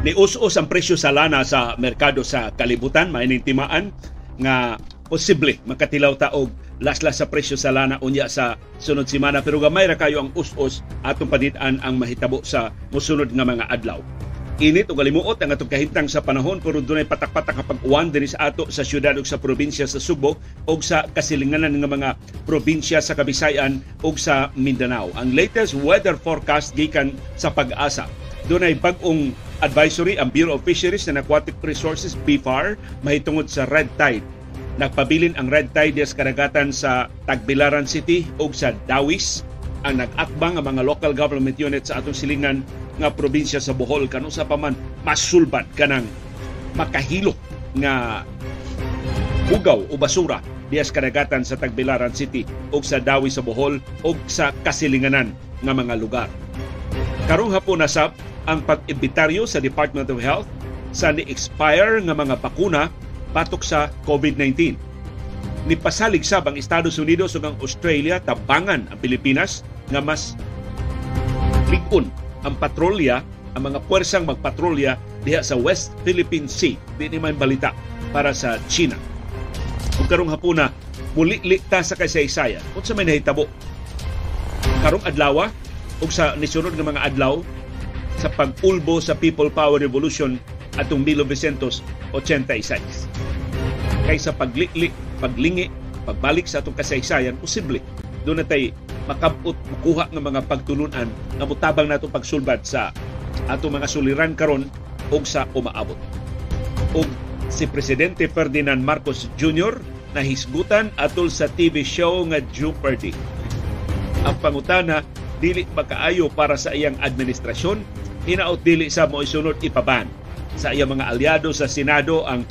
Ni us-us ang presyo sa lana sa merkado sa kalibutan, maining timaan nga posible makatilaw ta og laslas sa presyo sa lana unya sa sunod semana pero gamay ra kayo ang us-us atong panitaan ang mahitabo sa mosunod nga mga adlaw. Init o galimuot ang atong kahintang sa panahon pero dunay patak-patak nga pag-uwan dinhi sa ato sa syudad ug sa probinsya sa Subo ug sa kasilinganan nga mga probinsya sa Kabisayan ug sa Mindanao. Ang latest weather forecast gikan sa pag-asa dunay bag-ong advisory ang Bureau of Fisheries and Aquatic Resources BFAR mahitungod sa red tide. Nagpabilin ang red tide sa karagatan sa Tagbilaran City ug sa Dawis ang nag-atbang ang mga local government units sa atong silingan nga probinsya sa Bohol kanu sa paman masulbad kanang makahilo nga hugaw o basura diya sa karagatan sa Tagbilaran City ug sa Dawis sa Bohol ug sa kasilinganan nga mga lugar. Karong hapon nasab ang pag-imbitaryo sa Department of Health sa ni-expire nga mga bakuna patok sa COVID-19. Nipasalig sab ang Estados Unidos ug ang Australia tabangan ang Pilipinas nga mas ligon ang patrolya ang mga puwersang magpatrolya diha sa West Philippine Sea. Di ni may balita para sa China. Kung karong hapuna, muli ta sa kasaysayan. Kung sa may nahitabo, karong adlaw ug sa nisunod nga mga adlaw sa pag-ulbo sa People Power Revolution atong 1986. Kaysa pagliklik, paglingi, pagbalik sa atong kasaysayan, posible doon natay makabot, makuha ng mga pagtulunan na mutabang nato pagsulbad sa ato mga suliran karon og sa umaabot. Og si Presidente Ferdinand Marcos Jr. na hisgutan atol sa TV show nga Jeopardy. Ang pangutana dili makaayo para sa iyang administrasyon, hinaot dili sa mo isunod ipaban sa iyang mga aliado sa Senado ang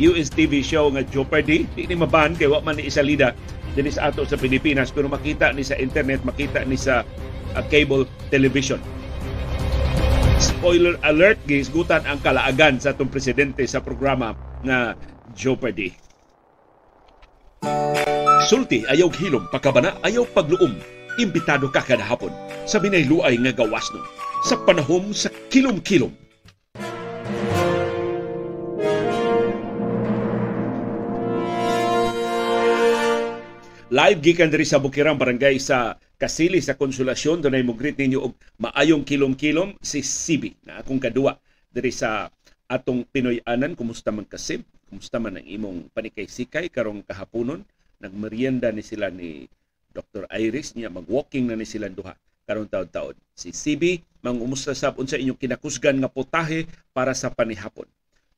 US TV show nga Jeopardy. Di ni maban kay wa man ni isalida dinhi sa ato sa Pilipinas pero makita ni sa internet, makita ni sa uh, cable television. Spoiler alert, gisgutan ang kalaagan sa atong presidente sa programa nga Jeopardy. Sulti ayaw hilom, pakabana ayaw pagluom. Imbitado ka kada hapon sa binayluay nga gawas nun. Sa panahom sa kilom-kilom. Live gikan diri sa Bukirang Barangay sa Kasili sa Konsolasyon. Dunay mo greet ninyo og maayong kilom-kilom si Sibi. Na akong kadua diri sa atong Pinoy anan kumusta man kasi kumusta man ang imong panikay-sikay karong kahaponon? Nagmerienda ni sila ni Dr. Iris. Niya mag-walking na ni sila duha karong taon-taon si Sibi mangumusta sab unsa inyong kinakusgan nga potahe para sa panihapon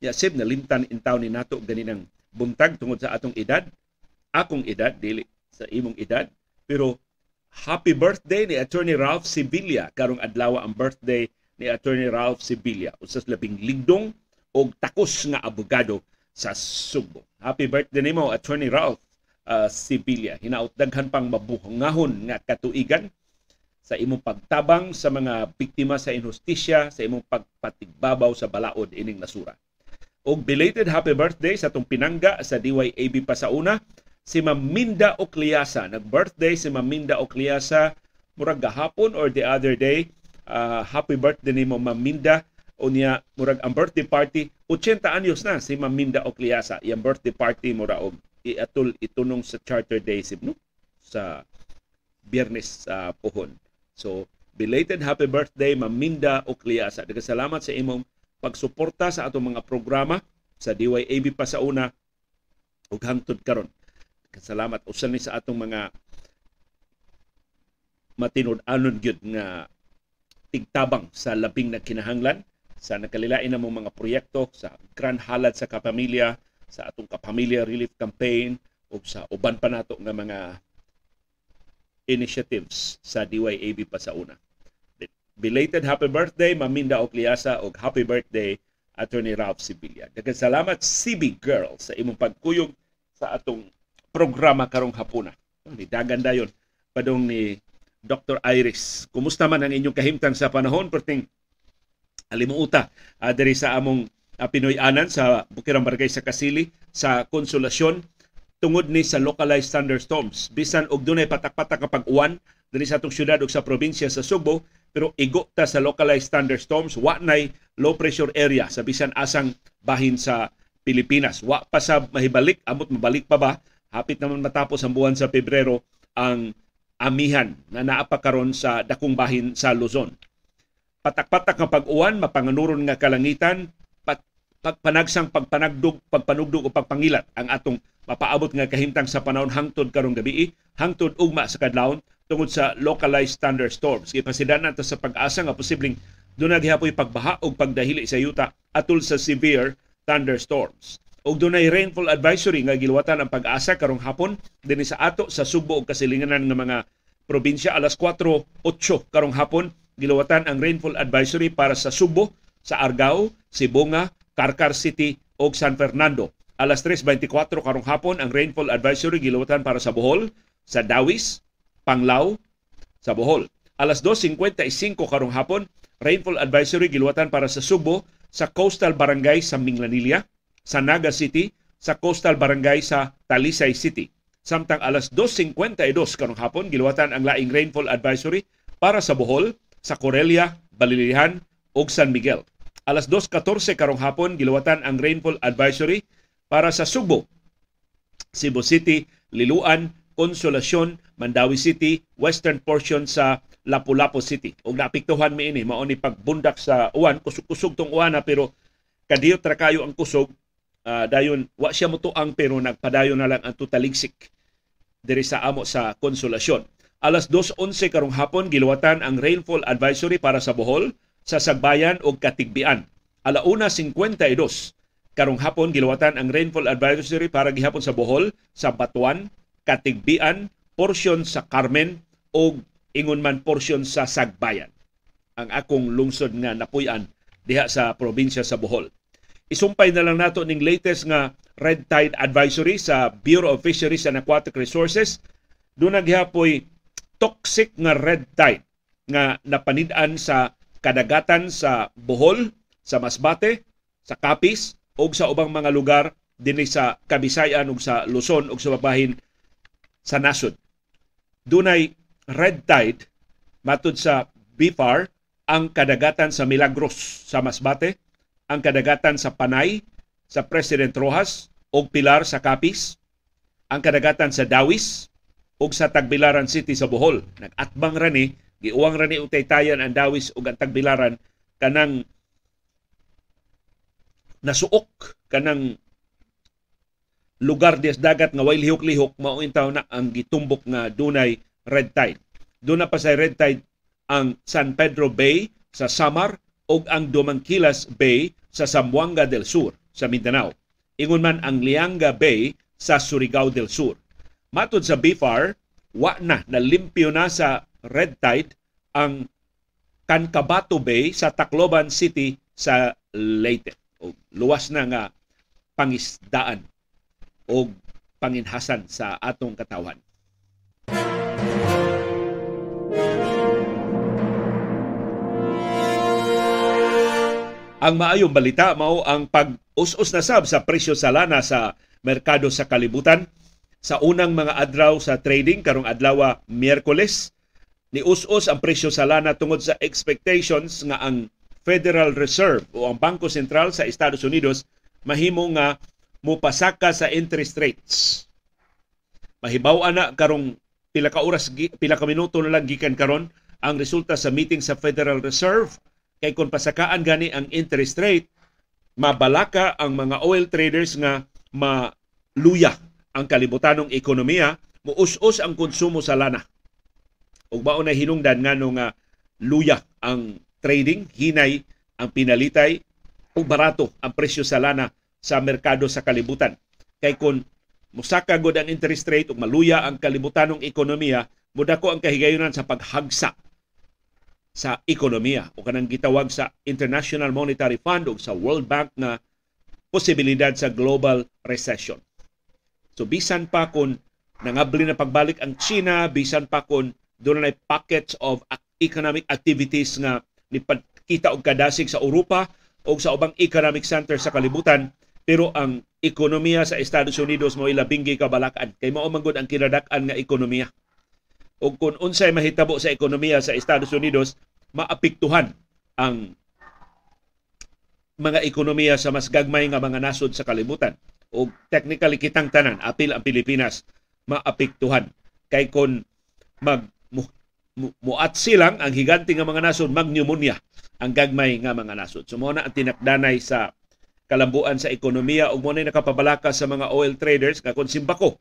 ya sib na limtan intaw ni nato ganinang buntag tungod sa atong edad akong edad dili sa imong edad. Pero happy birthday ni Attorney Ralph Sibilia. Karong adlaw ang birthday ni Attorney Ralph Sibilia. Usas labing ligdong o takos nga abogado sa Subo. Happy birthday nimo Attorney Ralph uh, Sibilia. Hinautdaghan pang mabuhangahon nga katuigan sa imong pagtabang sa mga biktima sa injustisya, sa imong pagpatigbabaw sa balaod ining nasura. Og belated happy birthday sa tong pinangga sa DYAB pa sa una si Maminda Ocliasa. Nag-birthday si Maminda Ocliasa murag gahapon or the other day. Uh, happy birthday ni mo Maminda. O niya, murag ang birthday party, 80 anyos na si Maminda Ocliasa. Yung birthday party mura og iatul itunong sa Charter Day no? sa Biyernes sa uh, Pohon. So, belated happy birthday Maminda Ocliasa. Salamat sa imong pagsuporta sa atong mga programa sa DYAB pa sa una ug hangtod karon Kasalamat usan ni sa atong mga matinud-anon gyud nga tigtabang sa labing na kinahanglan sa nakalilain na mga proyekto sa Grand Halad sa Kapamilya, sa atong Kapamilya Relief Campaign o sa uban pa nato nga mga initiatives sa DYAB pa sa una. Belated happy birthday Maminda Ocliasa o happy birthday Attorney Ralph Sibilia. Daghang salamat CB Girl sa imong pagkuyog sa atong programa karong hapuna. Ni dagan dayon padong ni Dr. Iris. Kumusta man ang inyong kahimtang sa panahon perting alimuuta uh, diri sa among uh, Pinoy anan sa Bukirang Barangay sa Kasili sa konsolasyon tungod ni sa localized thunderstorms. Bisan og dunay patak-patak kapag uwan diri sa atong syudad ug sa probinsya sa Subo, pero igo ta sa localized thunderstorms wa nay low pressure area sa bisan asang bahin sa Pilipinas. Wa pa sa mahibalik, amot mabalik pa ba? Hapit naman matapos ang buwan sa Pebrero ang amihan na naapa karon sa dakong bahin sa Luzon. Patak-patak nga pag-uwan, mapanganuron nga kalangitan, pagpanagsang pagpanagdog, pagpanugdog o pagpangilat ang atong mapaabot nga kahimtang sa panahon hangtod karong gabi, hangtod ugma sa kadlawon tungod sa localized thunderstorms. Ipasidan nato sa pag-asa nga posibleng doon naghihapoy pagbaha o pagdahili sa yuta atul sa severe thunderstorms. Og dunay rainfall advisory nga giluwatan ang pag-asa karong hapon dinhi sa ato sa Subo ug kasilinganan nga mga probinsya alas 4:08 karong hapon giluwatan ang rainfall advisory para sa Subo, sa Argao, Sibunga, Carcar City ug San Fernando. Alas 3:24 karong hapon ang rainfall advisory giluwatan para sa Bohol, sa Dawis, Panglao, sa Bohol. Alas 2:55 karong hapon rainfall advisory giluwatan para sa Subo, sa coastal barangay sa Minglanilla, sa Naga City, sa coastal barangay sa Talisay City. Samtang alas 2.52 karong hapon, giluwatan ang laing rainfall advisory para sa Bohol, sa Corelia, Balilihan ug San Miguel. Alas 2.14 karong hapon, giluwatan ang rainfall advisory para sa Subo, Cebu City, Liluan, Consolacion, Mandawi City, western portion sa Lapu-Lapu City. Ug naapektuhan mi ini mao ni pagbundak sa uwan, kusog-kusog tong uwan pero kadiyot ra kayo ang kusog uh, dayon wa siya mutuang pero nagpadayon na lang ang tutaligsik diri sa amo sa Konsolasyon. Alas 2.11 karong hapon giluwatan ang rainfall advisory para sa Bohol, sa Sagbayan ug Katigbian. Alauna 52 karong hapon giluwatan ang rainfall advisory para gihapon sa Bohol, sa Batuan, Katigbian, portion sa Carmen ug ingon man portion sa Sagbayan. Ang akong lungsod nga napuy-an diha sa probinsya sa Bohol. Isumpay na lang nato ning latest nga red tide advisory sa Bureau of Fisheries and Aquatic Resources. Doon naghihapoy toxic nga red tide nga napanid-an sa kadagatan sa Bohol, sa Masbate, sa Capiz ug sa ubang mga lugar dinhi sa Kabisayan ug sa Luzon ug sa babahin sa nasod. Dunay red tide matud sa BFAR ang kadagatan sa Milagros sa Masbate, ang kadagatan sa Panay sa President Rojas ug Pilar sa Capiz, ang kadagatan sa Dawis ug sa Tagbilaran City sa Bohol. Nag-atbang rani, giuwang rani og taytayan ang Dawis ug ang Tagbilaran kanang nasuok kanang lugar des dagat nga way lihok-lihok mao intaw na ang gitumbok nga dunay red tide. Doon na pa sa red tide ang San Pedro Bay sa Samar ug ang Dumangkilas Bay sa Zamboanga del Sur sa Mindanao. Ingon man ang Lianga Bay sa Surigao del Sur. Matod sa BFAR, wa na nalimpyo na sa red tide ang Cancabato Bay sa Tacloban City sa Leyte. O luwas na nga pangisdaan o panginhasan sa atong katawan. Ang maayong balita mao ang pag-us-us na sab sa presyo sa lana sa merkado sa kalibutan sa unang mga adlaw sa trading karong adlaw Miyerkules ni us-us ang presyo sa lana tungod sa expectations nga ang Federal Reserve o ang Bangko Sentral sa Estados Unidos mahimo nga mupasaka sa interest rates. Mahibaw ana karong pila ka oras pila ka minuto na lang gikan karon ang resulta sa meeting sa Federal Reserve Kay kung pasakaan gani ang interest rate, mabalaka ang mga oil traders nga maluya ang kalibutanong ekonomiya, muus-us ang konsumo sa lana. Ug mao na hinungdan nga nga luya ang trading, hinay ang pinalitay ug barato ang presyo sa lana sa merkado sa kalibutan. Kay kung musaka gud ang interest rate ug maluya ang kalibutanong ekonomiya, mudako ang kahigayunan sa paghagsa sa ekonomiya o kanang gitawag sa International Monetary Fund o sa World Bank na posibilidad sa global recession. So bisan pa kung nangabli na pagbalik ang China, bisan pa kung doon na pockets of economic activities nga nipakita og kadasig sa Europa o sa ubang economic center sa kalibutan, pero ang ekonomiya sa Estados Unidos mo ilabinggi kabalakan kay mao man ang kinadak-an nga ekonomiya. O kung unsay mahitabo sa ekonomiya sa Estados Unidos, maapektuhan ang mga ekonomiya sa mas gagmay nga mga nasod sa kalibutan. O technically kitang tanan, apil ang Pilipinas maapektuhan. Kay kon mag muat silang ang higante nga mga nasod mag pneumonia ang gagmay nga mga nasod. So na ang tinakdanay sa kalambuan sa ekonomiya ug mo na nakapabalaka sa mga oil traders nga kung simbako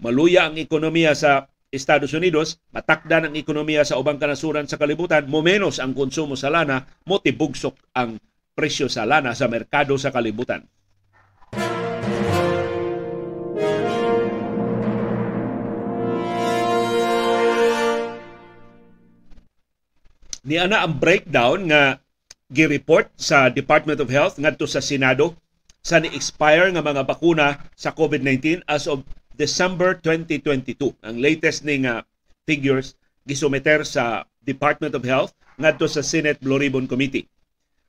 maluya ang ekonomiya sa Estados Unidos, matakdan ang ekonomiya sa ubang kanasuran sa kalibutan, mo menos ang konsumo sa lana, mo tibugsok ang presyo sa lana sa merkado sa kalibutan. Ni ana ang breakdown nga gi-report sa Department of Health ngadto sa Senado sa ni-expire nga mga bakuna sa COVID-19 as of December 2022. Ang latest ning uh, figures gisumeter sa Department of Health ngadto sa Senate Blue Ribbon Committee.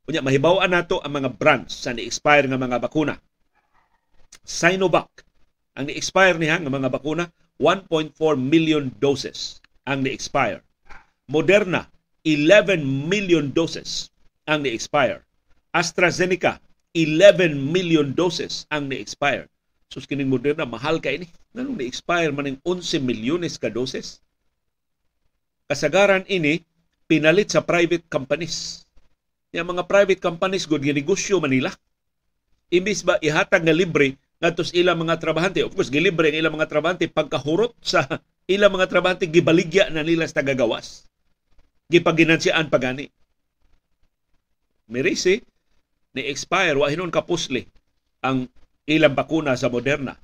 Unya mahibaw-an nato ang mga brands sa ni-expire nga mga bakuna. Sinovac ang ni-expire niya nga mga bakuna 1.4 million doses ang ni-expire. Moderna 11 million doses ang ni-expire. AstraZeneca 11 million doses ang ni-expire. Sus kining Moderna mahal kay ini. Nganong ni-expire man ning 11 milyones ka doses? Kasagaran ini pinalit sa private companies. Yung mga private companies gud ginegosyo Manila. Imbis ba ihatag nga libre ngadto sa ilang mga trabahante. Of course, gilibre ang ilang mga trabahante pagkahurot sa ilang mga trabahante gibaligya na nila sa tagagawas. Gipaginansian pagani. Merisi ni expire wa hinon kapusli ang ilang bakuna sa Moderna.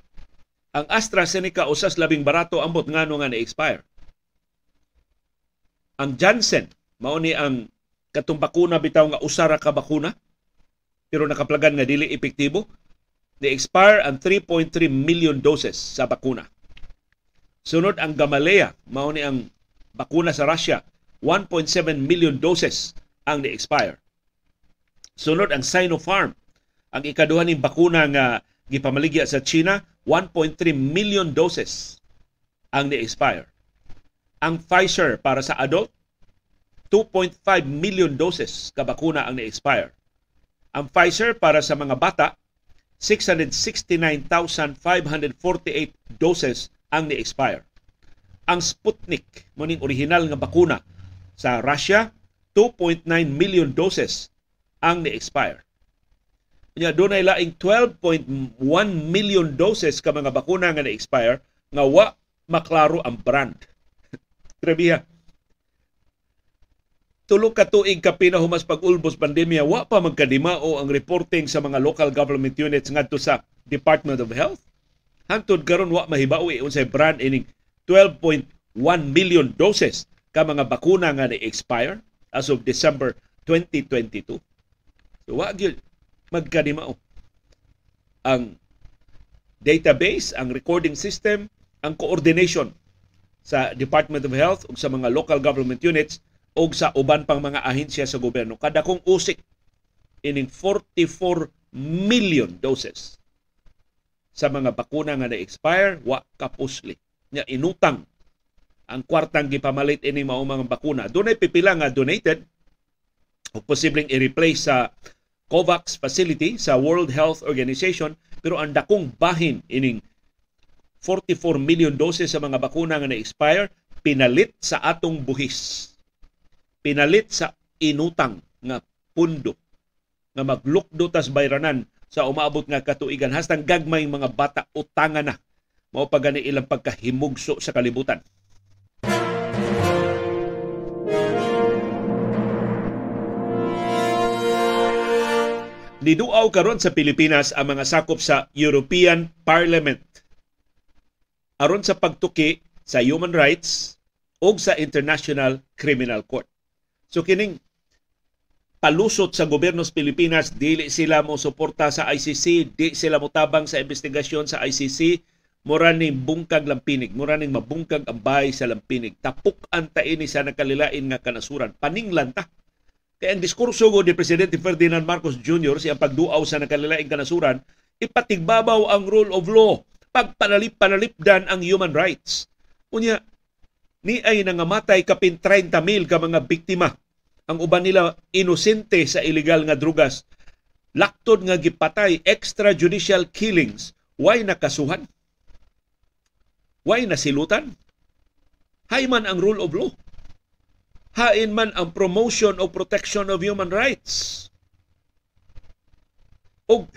Ang AstraZeneca usas labing barato ambot ngano nga na-expire. Ang Janssen mao ni ang katong bakuna bitaw nga usara ka bakuna pero nakaplagan nga dili epektibo ni-expire ang 3.3 million doses sa bakuna. Sunod ang Gamaleya mao ni ang bakuna sa Russia 1.7 million doses ang ni-expire. Sunod ang Sinopharm ang ikaduha ning bakuna nga gipamaligya sa China 1.3 million doses ang ni-expire. Ang Pfizer para sa adult 2.5 million doses ka bakuna ang ni-expire. Ang Pfizer para sa mga bata 669,548 doses ang ni-expire. Ang Sputnik, muning original nga bakuna sa Russia, 2.9 million doses ang ni-expire. Nya dunay laing 12.1 million doses ka mga bakuna nga na-expire nga wa maklaro ang brand. Trivia. Tulo ka tuig ka pinahumas pag-ulbos pandemya, wa pa magkadimao ang reporting sa mga local government units ngadto sa Department of Health. Hangtod karon wa mahibawi unsay brand ining 12.1 million doses ka mga bakuna nga na-expire as of December 2022. So wa gyud magkanimao. Ang database, ang recording system, ang coordination sa Department of Health ug sa mga local government units ug sa uban pang mga ahensya sa gobyerno. Kada kong usik ining 44 million doses sa mga bakuna nga na-expire, wa kapusli. Nya inutang ang kwartang gipamalit ini mao mga bakuna. Dunay pipila nga donated o posibleng i-replace sa COVAX facility sa World Health Organization pero ang dakong bahin ining 44 million doses sa mga bakuna nga na-expire pinalit sa atong buhis. Pinalit sa inutang nga pundo nga maglukdo tas bayranan sa umaabot nga katuigan hastang gagmay mga bata utangan na mao pa gani ilang pagkahimugso sa kalibutan. Niduaw karon sa Pilipinas ang mga sakop sa European Parliament aron sa pagtuki sa human rights o sa International Criminal Court. So kining palusot sa gobyerno sa Pilipinas dili sila mo suporta sa ICC, di sila mo tabang sa investigasyon sa ICC, mura ning bungkag lampinig, mura ning mabungkag ang bahay sa lampinig. Tapuk ang taini sa nakalilain nga kanasuran. Paninglan ta kaya ang diskurso go ni Presidente Ferdinand Marcos Jr. siyang pagduaw sa nakalilaing kanasuran, ipatigbabaw ang rule of law, pagpanalip-panalipdan ang human rights. Unya, ni ay nangamatay kapin 30 mil ka mga biktima. Ang uban nila inosente sa illegal nga drugas. Laktod nga gipatay extrajudicial killings. Why nakasuhan? Why nasilutan? Hay man ang rule of law hain man ang promotion o protection of human rights og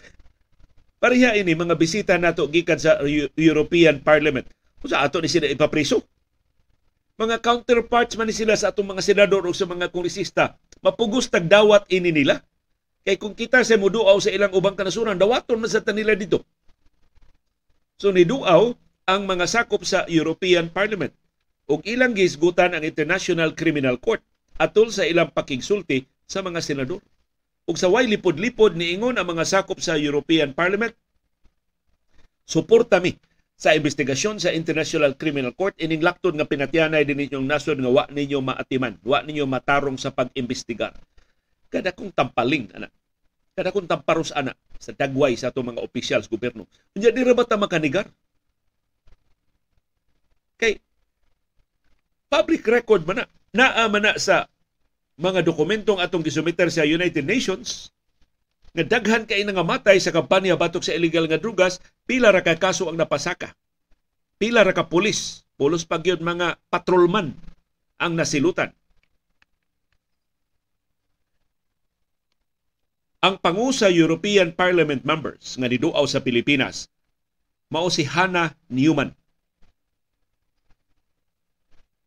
pareha ini mga bisita nato gikan sa European Parliament kung sa ato ni sila ipapriso mga counterparts man ni sila sa atong mga senador o sa mga kongresista. Mapugos tagdawat ini nila. Kay kung kita sa muduaw sa ilang ubang kanasuran, dawaton man sa tanila dito. So niduaw ang mga sakop sa European Parliament ug ilang gisgutan ang International Criminal Court atol sa ilang pakigsulti sa mga senador. Ug sa way lipod-lipod niingon ang mga sakop sa European Parliament, suporta mi sa investigasyon sa International Criminal Court ining laktod nga pinatyanay din ninyong nasod nga wa ninyo maatiman, wa ninyo matarong sa pag-imbestigar. Kada kong tampaling ana. Kada kong tamparos ana sa dagway sa atong mga opisyal sa gobyerno. Unya di ra ba makanigar? Kay public record man na naa man na sa mga dokumentong atong gisumiter sa United Nations nga daghan kay nga matay sa kampanya batok sa illegal nga drugas, pila ra ka kaso ang napasaka. Pila ra ka pulis, pulos pa mga patrolman ang nasilutan. Ang pangusa European Parliament members nga niduaw sa Pilipinas mao si Hannah Newman.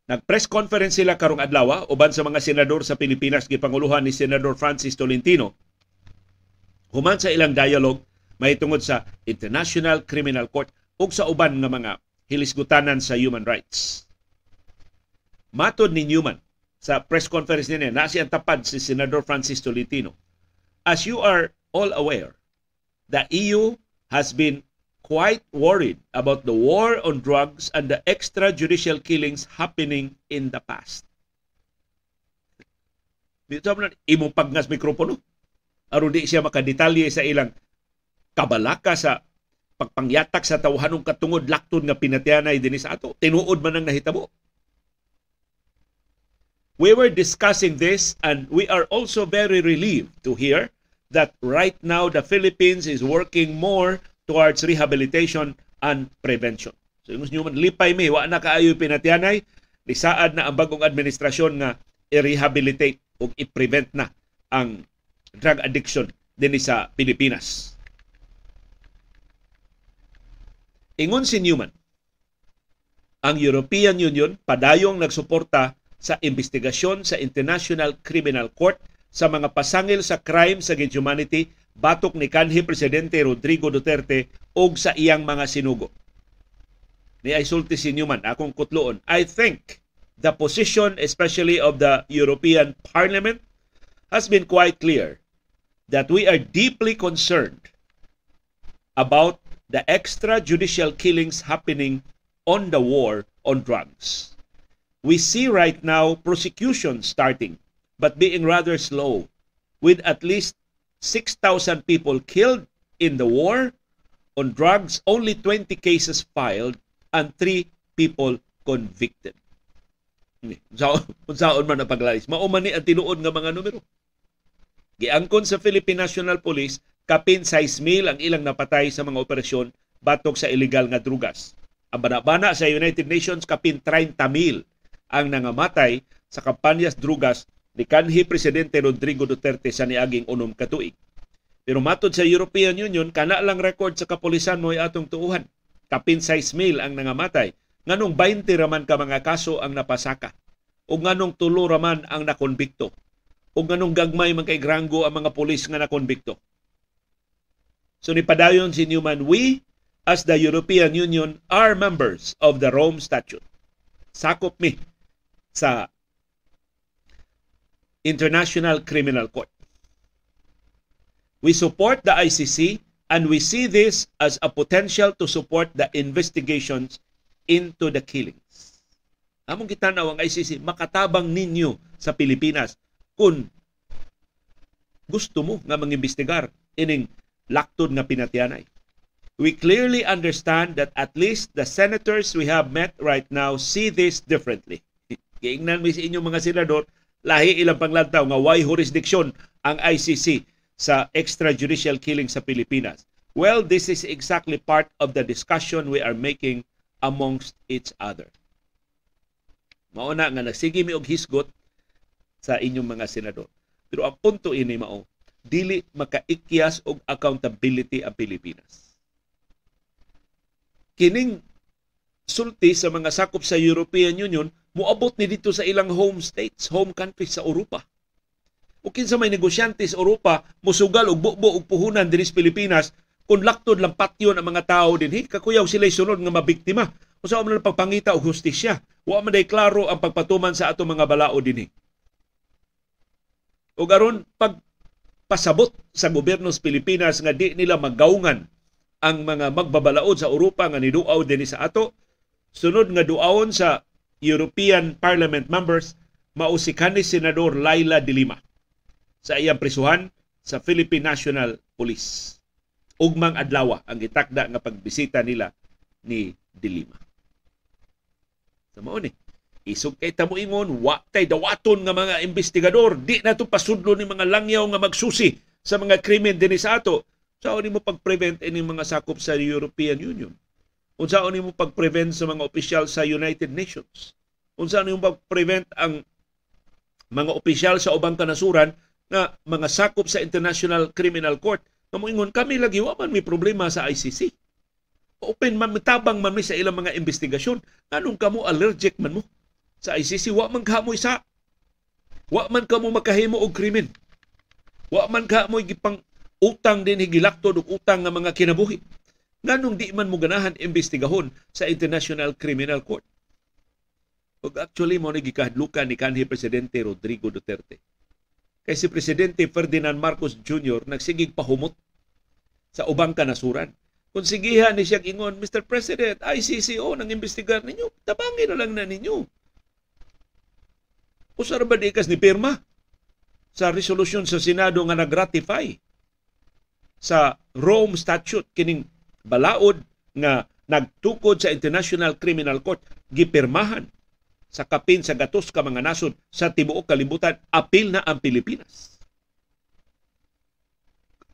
Nag-press conference sila karong adlaw uban sa mga senador sa Pilipinas gipanguluhan ni Senador Francis Tolentino human sa ilang dialogue may tungod sa International Criminal Court ug sa uban nga mga hilisgutanan sa human rights. Matod ni Newman sa press conference niya na siyang tapad si Senador Francis Tolentino. As you are all aware, the EU has been quite worried about the war on drugs and the extrajudicial killings happening in the past. Dito mo na, imong pagnas mikropono. Aron di siya makadetalye sa ilang kabalaka sa pagpangyatak sa tawhanong katungod laktod nga pinatyanay dinhi sa ato. Tinuod man ang nahitabo. We were discussing this and we are also very relieved to hear that right now the Philippines is working more towards rehabilitation and prevention. So yung nyo lipay mi, wa na kaayo pinatyanay, lisaad na ang bagong administrasyon nga i-rehabilitate o i-prevent na ang drug addiction din sa Pilipinas. Ingon si Newman, ang European Union padayong nagsuporta sa investigasyon sa International Criminal Court sa mga pasangil sa crime sa humanity batok ni kanhi presidente Rodrigo Duterte og sa iyang mga sinugo. Ni ay sulti si Newman akong kutloon. I think the position especially of the European Parliament has been quite clear that we are deeply concerned about the extrajudicial killings happening on the war on drugs. We see right now prosecution starting, but being rather slow, with at least 6,000 people killed in the war on drugs, only 20 cases filed, and 3 people convicted. Unsaon man ang paglalis. Mauman ni ang tinuod nga mga numero. Giangkon sa Philippine National Police, kapin 6,000 ang ilang napatay sa mga operasyon batok sa illegal nga drugas. Ang banabana sa United Nations, kapin 30,000 ang nangamatay sa kampanyas drugas ni kanhi Presidente Rodrigo Duterte sa niaging unom katuig. Pero matod sa European Union, kana lang record sa kapulisan mo atong tuuhan. Kapin 6,000 ang nangamatay. Nganong 20 raman ka mga kaso ang napasaka. O nganong tulo raman ang nakonbikto o ganong gagmay man kay Grango ang mga pulis nga nakonbikto. So ni padayon si Newman, we as the European Union are members of the Rome Statute. Sakop mi sa International Criminal Court. We support the ICC and we see this as a potential to support the investigations into the killings. Among gitanaw ang ICC, makatabang ninyo sa Pilipinas kung gusto mo nga mangimbestigar ining laktod nga pinatyanay. We clearly understand that at least the senators we have met right now see this differently. Giingnan mi sa inyong mga senador lahi ilang panglantaw nga why jurisdiction ang ICC sa extrajudicial killing sa Pilipinas. Well, this is exactly part of the discussion we are making amongst each other. Mauna nga nagsige mi og hisgot sa inyong mga senador. Pero ang punto ini mao, dili makaikyas og accountability ang Pilipinas. Kining sulti sa mga sakop sa European Union moabot ni dito sa ilang home states, home countries sa Europa. O kinsa may negosyante sa Europa musugal og bubo og puhunan dinhi sa Pilipinas kung laktod lang patyon ang mga tao din, hey, kakuyaw sila sunod nga mabiktima. Saan man pagpangita og hustisya. Wa man klaro ang pagpatuman sa ato mga balao din. O garon pag pasabot sa gobyerno sa Pilipinas nga di nila magawngan ang mga magbabalaod sa Europa nga niduaw din sa ato, sunod nga duawon sa European Parliament members mao si kanis senador Laila de Lima sa iyang prisuhan sa Philippine National Police ugmang adlaw ang gitakda nga pagbisita nila ni Dilima. Sa mao ni isog kay tamo ingon wa tay dawaton nga mga investigador di na to pasudlo ni mga langyaw nga magsusi sa mga krimen dinhi sa ato. Sao ni mo pag-prevent ini mga sakop sa European Union? Unsaon ni mo pag-prevent sa mga opisyal sa United Nations? Unsaon ni mo pag-prevent ang mga opisyal sa ubang kanasuran nga mga sakop sa International Criminal Court Kamuingon kami lagi wa man may problema sa ICC. Open man mitabang man mi sa ilang mga investigasyon. Anong kamo allergic man mo sa ICC wa man kamoy sa wa man kamo makahimo og krimen. Wa man ka mo gipang utang din higilaktod og utang nga mga kinabuhi. Nganong di man mo ganahan imbestigahon sa International Criminal Court. Ug actually mo ni gikahadlukan ni kanhi presidente Rodrigo Duterte kay si Presidente Ferdinand Marcos Jr. nagsigig pahumot sa ubang kanasuran. Kung sigihan ni siya ingon, Mr. President, ICCO nang imbestigar ninyo, tabangin na lang na ninyo. Usar ba di ni pirma sa resolusyon sa Senado nga nag-ratify sa Rome Statute kining balaod nga nagtukod sa International Criminal Court gipirmahan sa kapin sa gatos ka mga nasod sa tibuok kalibutan, apil na ang Pilipinas.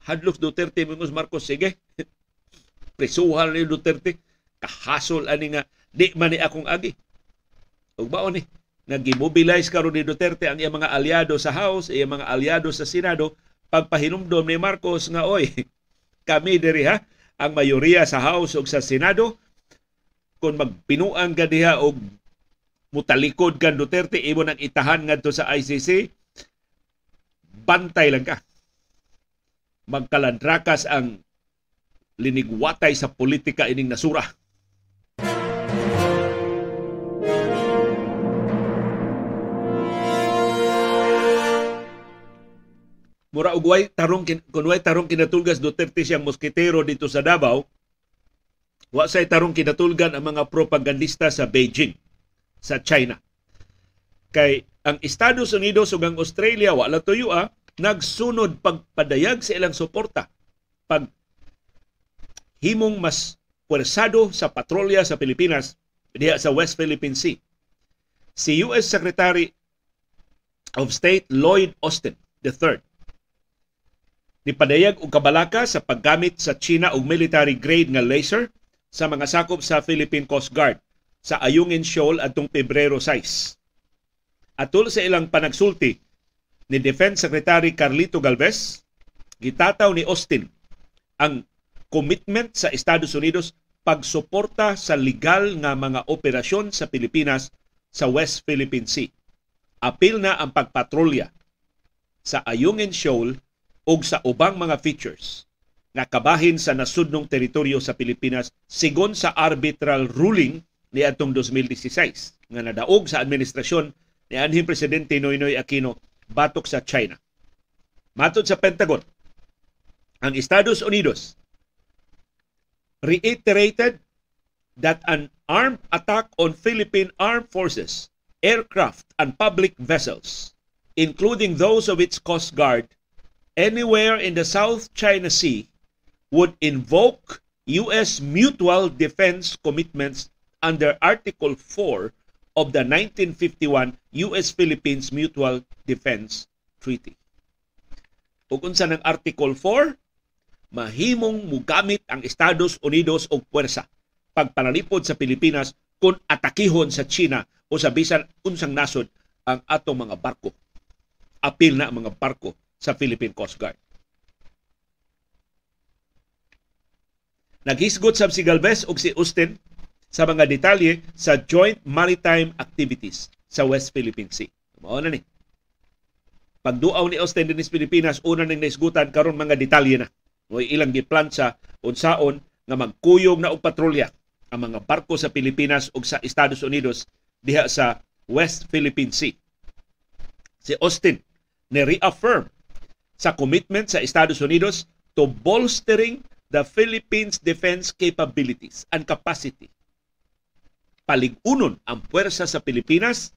Hadlok Duterte, Mingos Marcos, sige, prisuhan ni Duterte, kahasol ani nga, di man ni akong agi. Ug baon ni, nag-immobilize karon ni Duterte ang iyang mga aliado sa House, iyang mga aliado sa Senado, pagpahinumdom ni Marcos nga, oy, kami diri ha, ang mayoriya sa House ug sa Senado, kung magpinuang ka diha og mutalikod kan Duterte imo nang itahan ngadto sa ICC bantay lang ka. Magkalandrakas ang linigwatay sa politika ining nasura mura ugway tarong kunway tarong kinatulgas Duterte siyang moskitero dito sa Davao wa say tarong kinatulgan ang mga propagandista sa Beijing sa China. Kay ang Estados Unidos ug ang Australia wala tuyo ah, nagsunod pagpadayag sa ilang suporta pag himong mas puwersado sa patrolya sa Pilipinas diha sa West Philippine Sea. Si US Secretary of State Lloyd Austin III nipadayag og kabalaka sa paggamit sa China og military grade nga laser sa mga sakop sa Philippine Coast Guard sa Ayungin Shoal atong Pebrero 6. Atol sa ilang panagsulti ni Defense Secretary Carlito Galvez, gitataw ni Austin ang commitment sa Estados Unidos pagsuporta sa legal nga mga operasyon sa Pilipinas sa West Philippine Sea. Apil na ang pagpatrolya sa Ayungin Shoal ug sa ubang mga features nga kabahin sa nasudnong teritoryo sa Pilipinas sigon sa arbitral ruling ni atong 2016 nga nadaog sa administrasyon ni anhing presidente Noynoy Aquino batok sa China. Matod sa Pentagon, ang Estados Unidos reiterated that an armed attack on Philippine armed forces, aircraft, and public vessels, including those of its Coast Guard, anywhere in the South China Sea would invoke U.S. mutual defense commitments under Article 4 of the 1951 US-Philippines Mutual Defense Treaty. Ug unsa ng Article 4, mahimong mugamit ang Estados Unidos og puwersa pagpanalipod sa Pilipinas kung atakihon sa China o sa bisan unsang nasod ang atong mga barko. Apil na ang mga barko sa Philippine Coast Guard. Naghisgot sab si Galvez ug si Austin sa mga detalye sa joint maritime activities sa West Philippine Sea. Mao na ni. Pagduaw ni Austin dinis Pilipinas, una ning naisgutan karon mga detalye na. O ilang giplan sa unsaon nga magkuyog na og patrolya ang mga barko sa Pilipinas ug sa Estados Unidos diha sa West Philippine Sea. Si Austin ni reaffirm sa commitment sa Estados Unidos to bolstering the Philippines defense capabilities and capacity. Paligunon ang puwersa sa Pilipinas,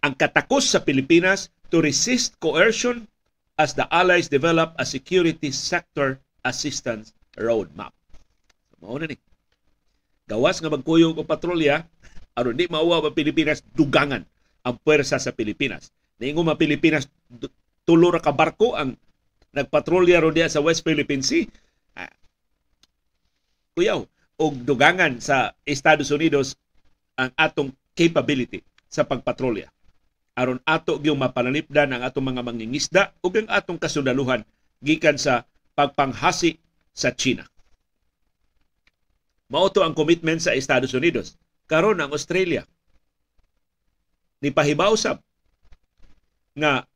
ang katakos sa Pilipinas to resist coercion as the Allies develop a security sector assistance roadmap. Mao na ni. Gawas nga magkuyog og patrolya aron di mauwa ang Pilipinas dugangan ang puwersa sa Pilipinas. Niingon mga Pilipinas tulo ra ka barko ang nagpatrolya ro sa West Philippine Sea kuyaw og dugangan sa Estados Unidos ang atong capability sa pagpatrolya aron ato gyud mapanalipdan ang atong mga mangingisda ug ang atong kasundaluhan gikan sa pagpanghasi sa China. Mauto ang commitment sa Estados Unidos. Karon ang Australia ni pahibaw sab nga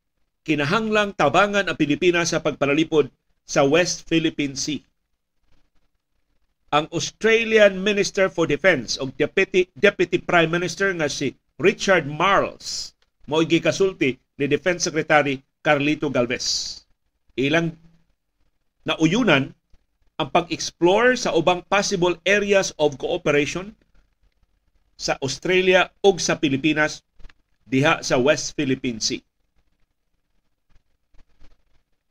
kinahanglang tabangan ang Pilipinas sa pagpanalipod sa West Philippine Sea ang Australian Minister for Defense o Deputy, Deputy Prime Minister nga si Richard Marles mo kasulti ni Defense Secretary Carlito Galvez. Ilang nauyunan ang pag-explore sa ubang possible areas of cooperation sa Australia ug sa Pilipinas diha sa West Philippine Sea.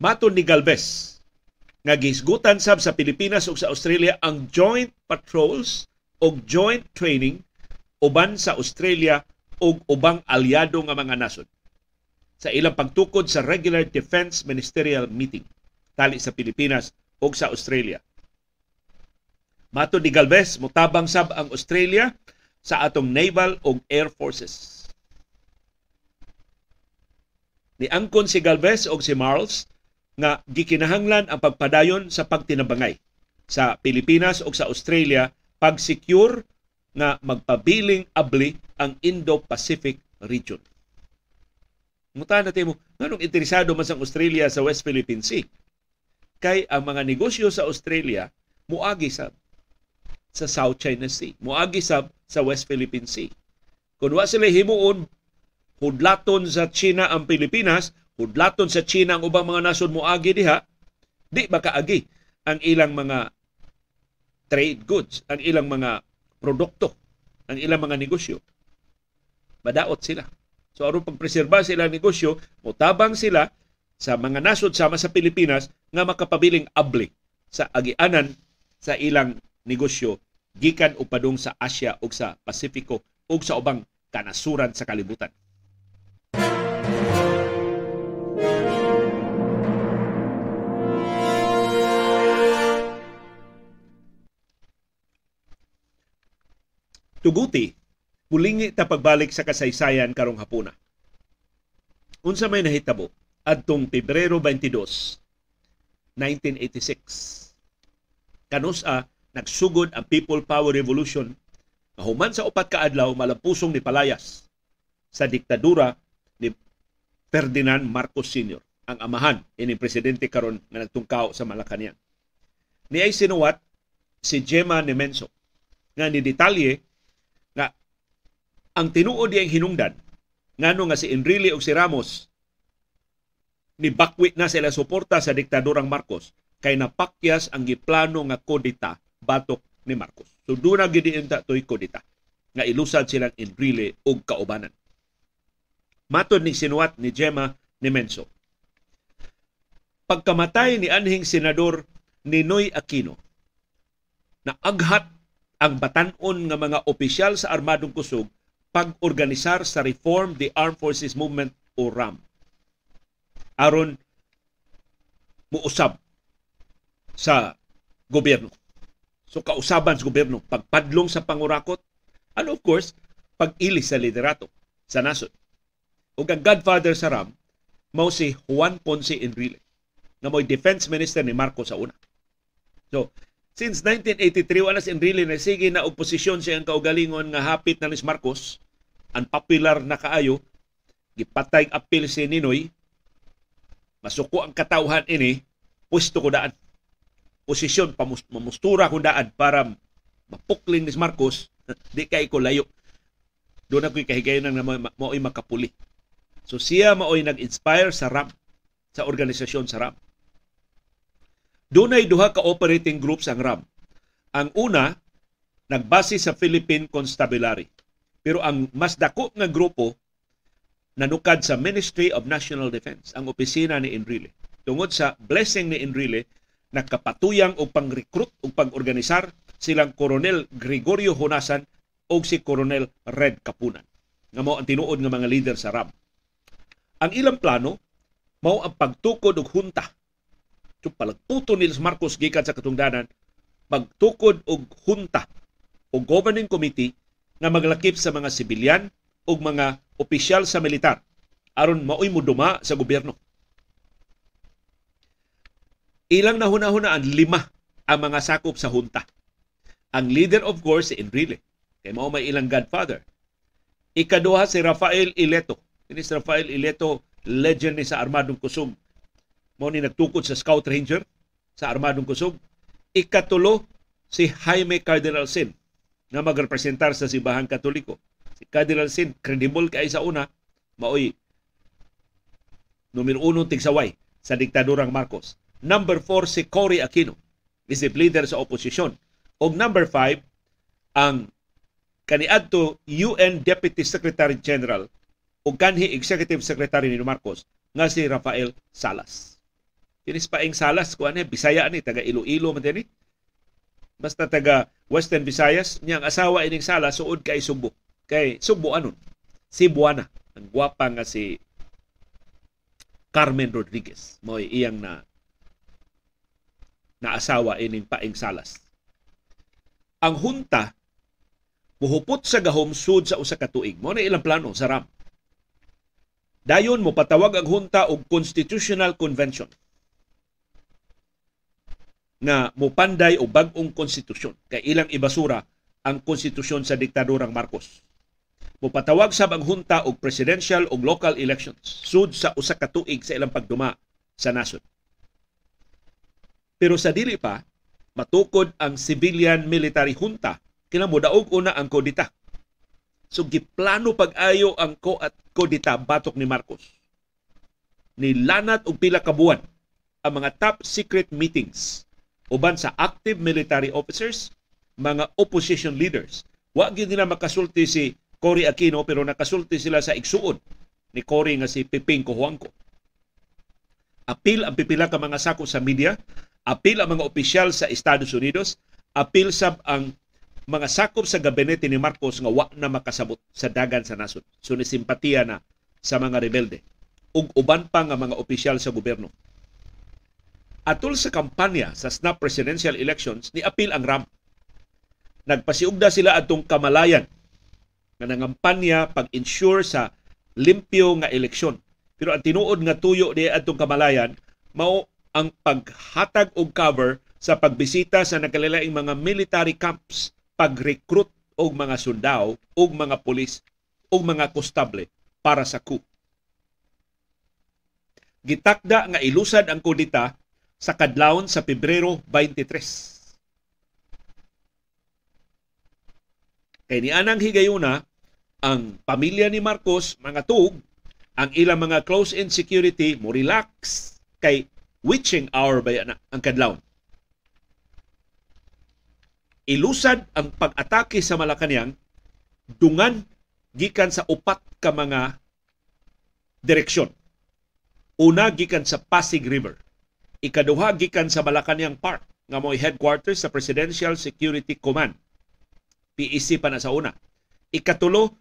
Maton ni Galvez, nga gisgutan sab sa Pilipinas ug sa Australia ang joint patrols o joint training uban sa Australia ug ubang aliado nga mga nasod sa ilang pagtukod sa regular defense ministerial meeting tali sa Pilipinas ug sa Australia. Mato ni Galvez, mutabang sab ang Australia sa atong naval ug air forces. Ni angkon si Galvez ug si Marles nga gikinahanglan ang pagpadayon sa pagtinabangay sa Pilipinas o sa Australia pag-secure nga magpabiling abli ang Indo-Pacific region. Muta natin mo, nganong interesado man sa Australia sa West Philippine Sea? Kay ang mga negosyo sa Australia muagi sa sa South China Sea, muagi sa sa West Philippine Sea. Kung wa sila himuon hudlaton sa China ang Pilipinas, hudlaton sa China ang ubang mga nasod mo agi diha, di ba kaagi ang ilang mga trade goods, ang ilang mga produkto, ang ilang mga negosyo. Madaot sila. So aron pagpreserba sila negosyo, mutabang sila sa mga nasod sama sa Pilipinas nga makapabiling abli sa agianan sa ilang negosyo gikan upadong sa Asia ug sa Pasifiko ug sa ubang kanasuran sa kalibutan. Tuguti pulingi ta pagbalik sa kasaysayan karong hapuna. Unsa may nahitabo adtong Pebrero 22, 1986. Kanusa nagsugod ang People Power Revolution nga human sa upat ka adlaw malampusong ni palayas sa diktadura ni Ferdinand Marcos Sr. ang amahan ini presidente karon nga nagtungkaw sa Malacañang. Ni ay sinuwat si Gemma Nemenso nga ni detalye ang tinuod diyang hinungdan ngano nga si Enrile ug si Ramos ni bakwit na sila suporta sa diktadurang Marcos kay napakyas ang giplano nga kodita batok ni Marcos. So doon na gidiinta to'y kodita nga ilusad silang Enrile ug kaubanan. Matod ni sinuwat ni Gemma ni Menso. Pagkamatay ni anhing senador Ninoy Aquino na aghat ang batanon nga mga opisyal sa armadong kusog pag-organisar sa Reform the Armed Forces Movement o RAM. Aron muusab sa gobyerno. So kausaban sa gobyerno, pagpadlong sa pangurakot, and of course, pag-ilis sa liderato sa nasod. O ang godfather sa RAM, mao si Juan Ponce Enrile, na mo'y defense minister ni Marcos sa una. So, since 1983, wala si Enrile na sige na oposisyon siya ang kaugalingon nga hapit na ni Marcos, ang popular na kaayo, gipatay apil si Ninoy, masuko ang katauhan ini, pwesto ko daan. Posisyon, mamustura ko daan para mapukling ni Marcos, di kay ko layo. Doon ako'y kahigayon na mao'y makapuli. So siya mao'y nag-inspire sa RAM, sa organisasyon sa RAM. Doon ay duha ka operating groups ang RAM. Ang una, nagbase sa Philippine Constabulary. Pero ang mas dako nga grupo nanukad sa Ministry of National Defense, ang opisina ni Enrile. Tungod sa blessing ni Enrile, nakapatuyang og pang-recruit o pang-organisar silang Coronel Gregorio Honasan o si Coronel Red Kapunan nga mao ang tinuod nga mga leader sa RAM. Ang ilang plano mao ang pagtukod og hunta. Palagputo ni Marcos gikan sa katungdanan pagtukod og hunta o governing committee nga maglakip sa mga sibilyan o mga opisyal sa militar aron maoy muduma sa gobyerno. Ilang nahuna-hunaan lima ang mga sakop sa hunta. Ang leader of course si Enrile. Kay mao may ilang godfather. Ikaduha si Rafael Ileto. Ini si Rafael Ileto, legend ni sa Armadong Kusog. Mao ni nagtukod sa Scout Ranger sa Armadong Kusog. Ikatulo si Jaime Cardinal Sin nga magrepresentar sa Sibahan Katoliko. Si Cardinal Sin, credible kay sa una, maoy numero uno tigsaway sa diktadurang Marcos. Number 4 si Cory Aquino, isip leader sa oposisyon. O number 5, ang kaniadto UN Deputy Secretary General o kanhi Executive Secretary ni Marcos nga si Rafael Salas. Kinis paing Salas ko ani Bisaya ni taga Iloilo man din basta taga Western Visayas, niyang asawa ining sala suod kay Subo. Kay Subo anon? Si Buana, ang gwapa nga si Carmen Rodriguez. Mo'y iyang na na asawa ining paing salas. Ang hunta muhupot sa gahom sud sa usa ka tuig. Mo na ilang plano sa RAM. Dayon mo patawag ang hunta og constitutional convention nga mupanday og bag-ong konstitusyon kay ilang ibasura ang konstitusyon sa diktadurang Marcos. Mupatawag sab ang hunta og presidential ug local elections sud sa usa ka tuig sa ilang pagduma sa nasod. Pero sa dili pa matukod ang civilian military junta kina modaog una ang kodita. So giplano pag-ayo ang ko at kodita batok ni Marcos. Nilanat og pila ka buwan ang mga top secret meetings uban sa active military officers, mga opposition leaders. Wa gyud nila makasulti si Cory Aquino pero nakasulti sila sa igsuon ni Cory nga si Piping Cojuangco. Apil ang pipila ka mga sako sa media, apil ang mga opisyal sa Estados Unidos, apil sab ang mga sakop sa gabinete ni Marcos nga wa na makasabot sa dagan sa nasod. So ni simpatiya na sa mga rebelde ug uban pa nga mga opisyal sa gobyerno. Atol sa kampanya sa snap presidential elections, ni apil ang RAM. Nagpasiugda sila atong kamalayan nga nangampanya pag-ensure sa limpyo nga eleksyon. Pero ang tinuod nga tuyo di atong kamalayan mao ang paghatag og cover sa pagbisita sa nagkalilaing mga military camps, pag-recruit og mga sundao, og mga pulis, og mga kostable para sa coup. Gitakda nga ilusad ang kudita sa kadlawon sa Pebrero 23. Kay ni anang higayuna ang pamilya ni Marcos mga tug ang ilang mga close-in security mo relax kay witching hour ba yan ang kadlawon. Ilusad ang pag-atake sa Malacañang dungan gikan sa upat ka mga direksyon. Una gikan sa Pasig River ikaduha gikan sa Malacañang Park nga mo'y headquarters sa Presidential Security Command. PEC pa na sa una. Ikatulo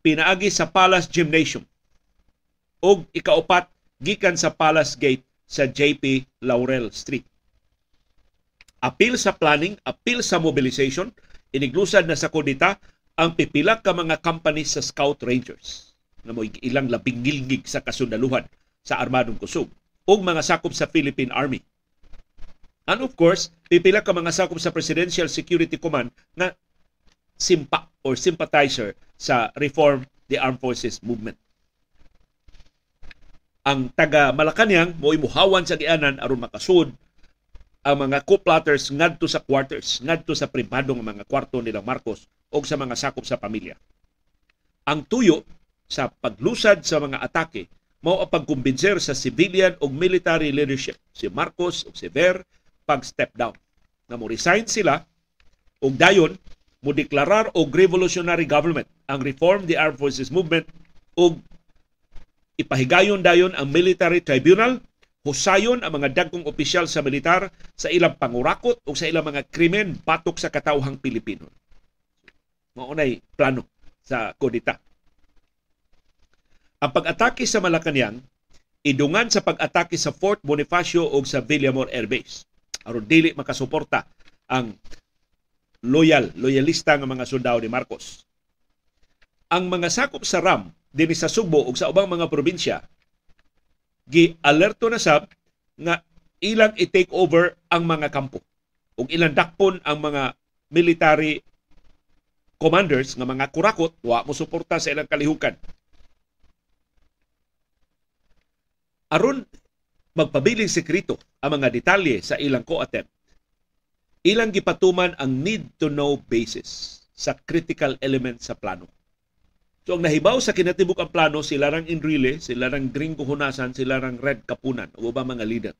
pinaagi sa Palace Gymnasium ug ikaupat gikan sa Palace Gate sa JP Laurel Street. Apil sa planning, apil sa mobilization, iniglusad na sa kodita ang pipila ka mga company sa Scout Rangers na mo ilang labing gilgig sa kasundaluhan sa Armadong Kusog ug mga sakop sa Philippine Army. And of course, pipila ka mga sakop sa Presidential Security Command na simpa or sympathizer sa Reform the Armed Forces Movement ang taga Malacañang mo imuhawan sa gianan aron makasud ang mga co-plotters ngadto sa quarters, ngadto sa pribadong mga kwarto nila Marcos o sa mga sakop sa pamilya. Ang tuyo sa paglusad sa mga atake mao ang pagkumbinser sa civilian o military leadership si Marcos o si Ver pag step down na mo resign sila ug dayon mo deklarar og revolutionary government ang Reform the Armed Forces Movement ug ipahigayon dayon ang military tribunal husayon ang mga dagkong opisyal sa militar sa ilang pangurakot o sa ilang mga krimen batok sa katawhang Pilipino. Maunay plano sa kodita. Ang pag-atake sa Malacañang idungan sa pag-atake sa Fort Bonifacio o sa Villamor Air Base. aron dili makasuporta ang loyal, loyalista nga mga sundao ni Marcos. Ang mga sakop sa RAM dinhi sa Subo ug sa ubang mga probinsya gi-alerto na sab nga ilang i-take over ang mga kampo ug ilang dakpon ang mga military commanders nga mga kurakot wa mo suporta sa ilang kalihukan aron magpabiling sekreto ang mga detalye sa ilang co-attempt ilang gipatuman ang need to know basis sa critical element sa plano So ang nahibaw sa kinatibuk ang plano, sila rang Enrile, sila rang Gringo Hunasan, sila rang Red Kapunan, o ba mga leader.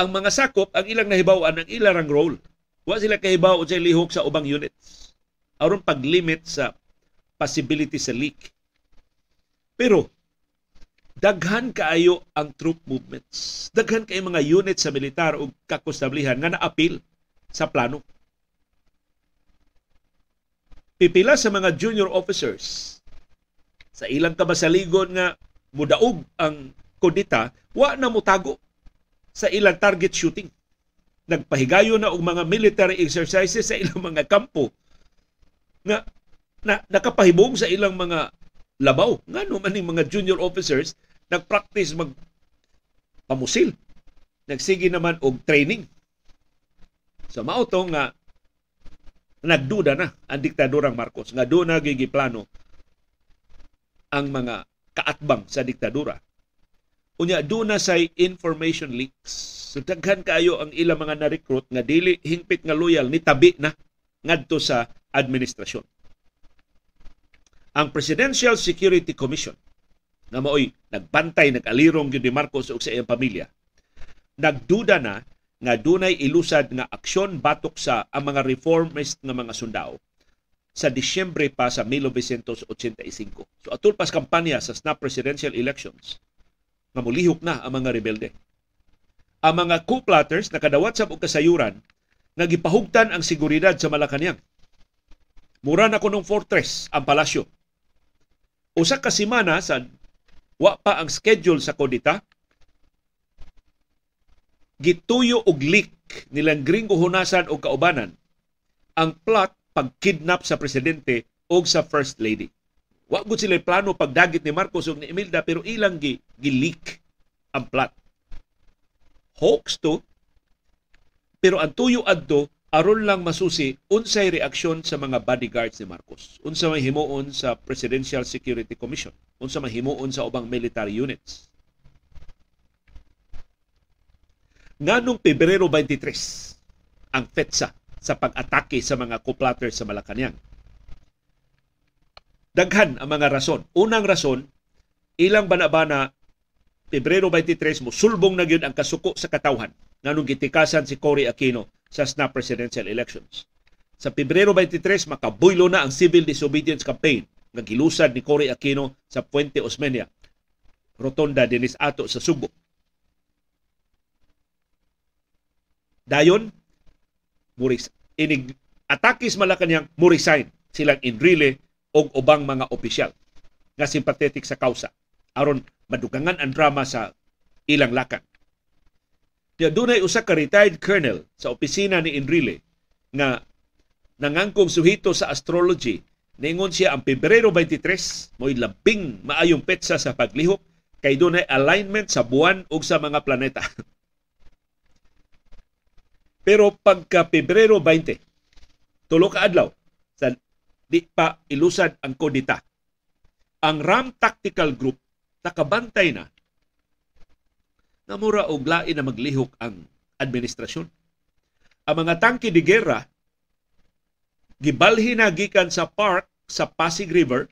Ang mga sakop, ang ilang nahibawan, ang ilang role. Wa sila kahibaw o lihok sa ubang units. Aron pag-limit sa possibility sa leak. Pero, daghan kaayo ang troop movements. Daghan kay mga units sa militar o kakustablihan nga naapil sa plano pipila sa mga junior officers sa ilang kabasaligon nga mudaog ang kodita, wa na mutago sa ilang target shooting. Nagpahigayo na og mga military exercises sa ilang mga kampo nga na, nakapahibong sa ilang mga labaw. Nga no man mga junior officers nagpractice mag pamusil. Nagsige naman og training. Sa so, mao nga nagduda na ang diktadurang Marcos nga do na gigiplano ang mga kaatbang sa diktadura. Unya do na say information leaks. So daghan kayo ang ilang mga na-recruit nga dili hingpit nga loyal ni tabi na ngadto sa administrasyon. Ang Presidential Security Commission nga maoy nagbantay nag-alirong gyud ni Marcos ug sa iyang pamilya nagduda na nga dunay ilusad nga aksyon batok sa ang mga reformist nga mga sundao sa Disyembre pa sa 1985. So atul pas kampanya sa snap presidential elections nga na ang mga rebelde. Ang mga coup-plotters nakadawat sa kasayuran nga gipahugtan ang seguridad sa Malacañang. Mura na kunong fortress ang palasyo. Usa ka semana sa wa pa ang schedule sa kodita gituyo og leak nilang gringo hunasan o kaubanan ang plot pagkidnap sa presidente o sa first lady. Wa gud sila plano pagdagit ni Marcos ug ni Imelda pero ilang gi, gi-leak ang plot. Hoax to pero ang tuyo adto aron lang masusi unsay reaksyon sa mga bodyguards ni Marcos. Unsa may himuon sa Presidential Security Commission, unsa may himuon sa ubang military units. nganong Pebrero 23 ang petsa sa pag-atake sa mga co-plotters sa Malacañang. Daghan ang mga rason. Unang rason, ilang banabana Pebrero 23 mo sulbong na gyud ang kasuko sa katawhan nganong gitikasan si Cory Aquino sa snap presidential elections. Sa Pebrero 23 makabuylo na ang civil disobedience campaign nga gilusad ni Cory Aquino sa Puente Osmeña, Rotonda dinis ato sa Subo Dayon, muris, inig atakis Malacanang, mo resign silang Enrile o ubang mga opisyal nga simpatetik sa kausa aron madugangan ang drama sa ilang lakang. Diya dunay usa ka retired colonel sa opisina ni Enrile nga nangangkong suhito sa astrology Ningon siya ang Pebrero 23 mo'y labing maayong petsa sa paglihok kay dunay alignment sa buwan ug sa mga planeta. Pero pagka Pebrero 20, tulo ka adlaw sa di pa ilusad ang kodita. Ang RAM Tactical Group nakabantay na na mura og lain na maglihok ang administrasyon. Ang mga tangke de gera gibalhin na gikan sa park sa Pasig River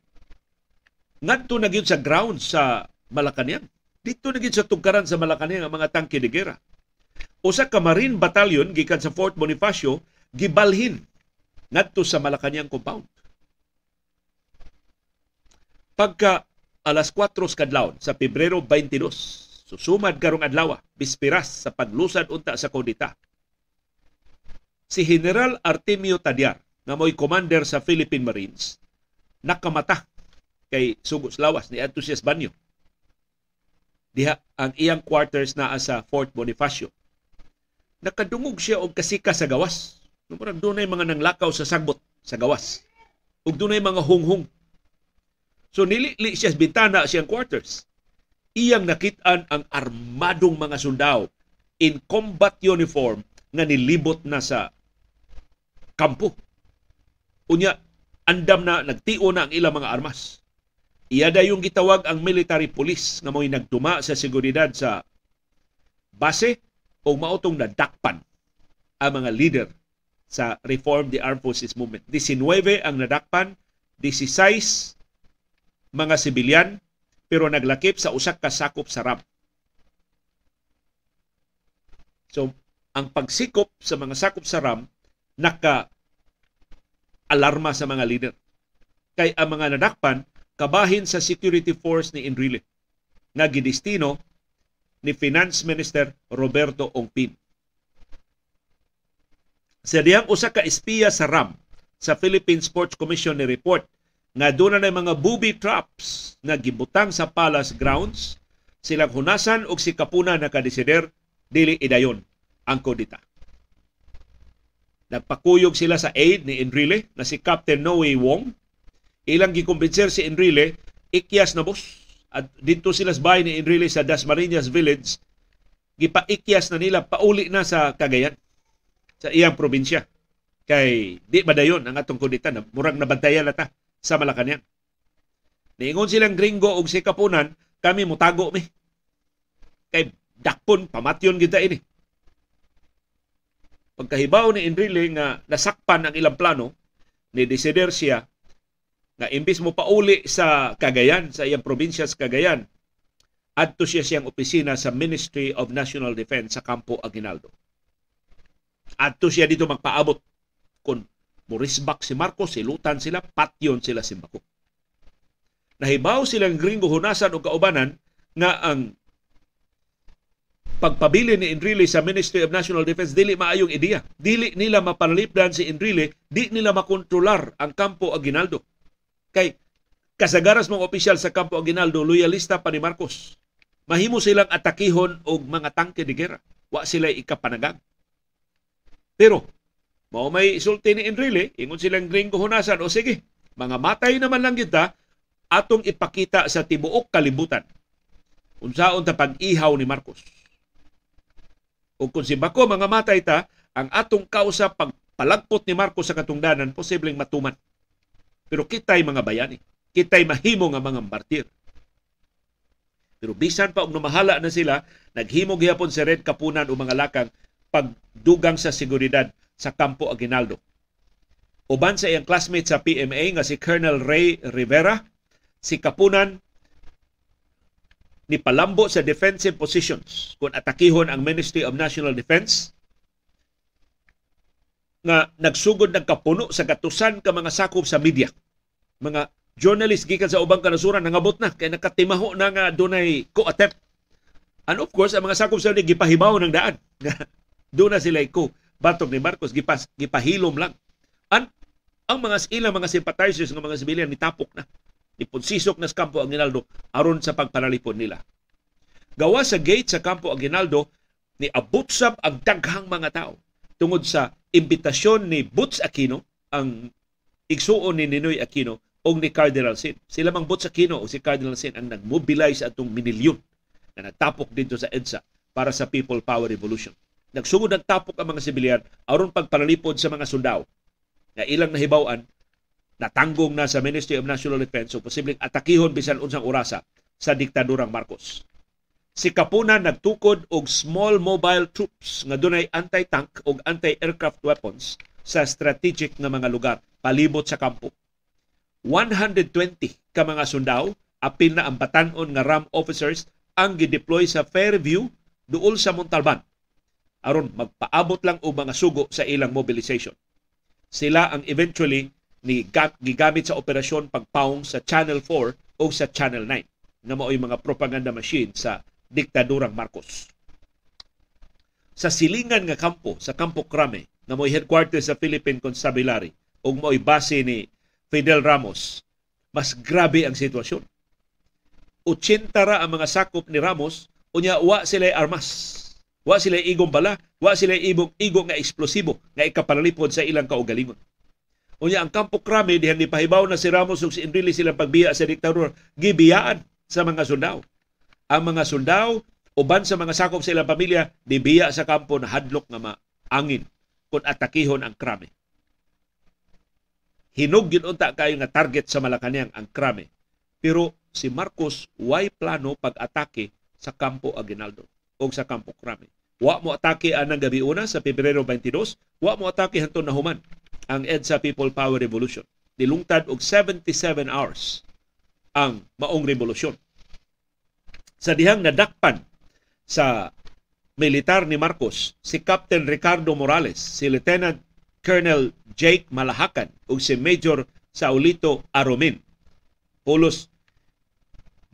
ngadto na sa ground sa Malacañang. Dito na sa tugkaran sa Malacañang ang mga tangke de gera. Usa ka Marine Battalion gikan sa Fort Bonifacio gibalhin ngadto sa Malacañang compound. Pagka alas 4 kadlawon sa Pebrero 22, susumad karong adlaw, bispiras sa paglusad unta sa Kodita. Si General Artemio Tadyar, nga mo'y commander sa Philippine Marines, nakamata kay Sugos Lawas ni Antusias Banyo. Diha ang iyang quarters naa sa Fort Bonifacio. Nakadungog siya og kasika sa gawas. Murag dunay mga nanglakaw sa sagbot sa gawas. Ug dunay mga hunghung. So nilili siya sa bintana siyang quarters. Iyang nakitaan ang armadong mga sundao in combat uniform nga nilibot na sa kampo Unya, andam na nagtio na ang ilang mga armas. Iyada yung gitawag ang military police nga mo'y nagtuma sa seguridad sa base o mautong nadakpan ang mga leader sa Reform the Armed Forces Movement. 19 ang nadakpan, 16 mga sibilyan, pero naglakip sa usak ka sakop sa RAM. So, ang pagsikop sa mga sakop sa RAM naka alarma sa mga leader. Kay ang mga nadakpan kabahin sa security force ni Enrile nga gidestino ni Finance Minister Roberto Ongpin. Sa diyang usa ka espiya sa RAM sa Philippine Sports Commission ni report nga doon na mga booby traps na gibutang sa palace grounds silang hunasan og si Kapuna na kadesider dili idayon ang kodita. Nagpakuyog sila sa aid ni Enrile na si Captain Noe Wong. Ilang gikumbinser si Enrile, ikyas na bus. At dito sila sa bahay ni Enrile sa Dasmariñas Village, gipaikyas na nila pauli na sa Cagayan, sa iyang probinsya. Kay di madayon ang atong kuditan, murang nabantayan na ta sa Malacanang. Niingon silang gringo og si Kapunan, kami mutago mi. Kay dakpon, pamatyon kita ini pagkahibaw ni Enrile nga nasakpan ang ilang plano, ni desider siya nga imbis mo pauli sa Cagayan, sa iyang probinsya sa Cagayan, adto siya siyang opisina sa Ministry of National Defense sa Campo Aguinaldo. Adto siya dito magpaabot kung murisbak si Marcos, silutan sila, patyon sila si Bako. Nahibaw silang gringo hunasan o kaubanan nga ang pagpabili ni Enrile sa Ministry of National Defense dili maayong ideya. Dili nila mapanalipdan si Enrile, di nila makontrolar ang Campo Aguinaldo. Kay kasagaras mong opisyal sa Campo Aguinaldo, loyalista pa ni Marcos. Mahimo silang atakihon og mga tangke de gera. Wa sila ikapanagang. Pero, mao may isulti ni Enrile, ingon silang gringo hunasan, o sige, mga matay naman lang kita, atong ipakita sa tibuok kalibutan. Unsaon ta pag-ihaw ni Marcos o kung si Bako mga matay ta, ang atong kausa pagpalagpot ni Marcos sa katungdanan, posibleng matuman. Pero kitay mga bayani. Kitay mahimo nga mga martir. Pero bisan pa og namahala na sila, naghimo gihapon si Red Kapunan o mga lakang pagdugang sa seguridad sa Campo Aguinaldo. Uban sa iyang classmate sa PMA nga si Colonel Ray Rivera, si Kapunan ni palambo sa defensive positions kung atakihon ang Ministry of National Defense nga nagsugod ng kapuno sa gatusan ka mga sakop sa media. Mga journalist gikan sa ubang kanasuran nangabot na kay nakatimaho na nga dunay ko-attempt. And of course, ang mga sakop sa media gipahibaw ng daan. doon na sila ko batok ni Marcos gipas, gipahilom lang. And ang mga ilang mga sympathizers ng mga sibilyan nitapok na. Ipunsisok na sa Kampo Aguinaldo aron sa pagpanalipod nila. Gawa sa gate sa Kampo Aguinaldo, ni abutsab ang daghang mga tao tungod sa imbitasyon ni Butch Aquino, ang igsuon ni Ninoy Aquino, o ni Cardinal Sin. Sila mang Butch Aquino o si Cardinal Sin ang nag-mobilize atong minilyon na nagtapok dito sa EDSA para sa People Power Revolution. Nagsugod ang tapok ang mga sibilyan aron pagpanalipod sa mga sundao na ilang nahibawan natanggong na sa Ministry of National Defense o posibleng atakihon bisan unsang orasa sa diktadurang Marcos. Si Kapuna nagtukod og small mobile troops nga dunay anti-tank o anti-aircraft weapons sa strategic nga mga lugar palibot sa kampo. 120 ka mga sundao apil na ang batanon nga RAM officers ang gideploy sa Fairview duol sa Montalban aron magpaabot lang og mga sugo sa ilang mobilization. Sila ang eventually ni gigamit sa operasyon pagpaong sa Channel 4 o sa Channel 9 na mao'y mga propaganda machine sa diktadurang Marcos. Sa silingan nga kampo, sa Kampo Crame, na mo'y headquarters sa Philippine Constabulary o mo'y base ni Fidel Ramos, mas grabe ang sitwasyon. 80 ra ang mga sakop ni Ramos, unya wa sila armas Wa sila igong bala, wa sila igong nga eksplosibo nga ikapanalipod sa ilang kaugalingon. Unya ang Kampo Krame dihan ni pahibaw na si Ramos ug si Enrile silang pagbiya sa diktador gibiyaan sa mga sundao. Ang mga sundao uban sa mga sakop sa ilang pamilya dibiya sa kampo na hadlok nga maangin kung atakihon ang Krame. Hinog yun unta kayo nga target sa Malacanang ang Krame. Pero si Marcos way plano pag-atake sa Kampo Aguinaldo o sa Kampo Krame. Wa mo atake anang gabi una sa Pebrero 22, wa mo atake hantud na human ang EDSA People Power Revolution. Nilungtad og 77 hours ang maong revolusyon. Sa dihang nadakpan sa militar ni Marcos, si Captain Ricardo Morales, si Lieutenant Colonel Jake Malahakan ug si Major Saulito Aromin. Pulos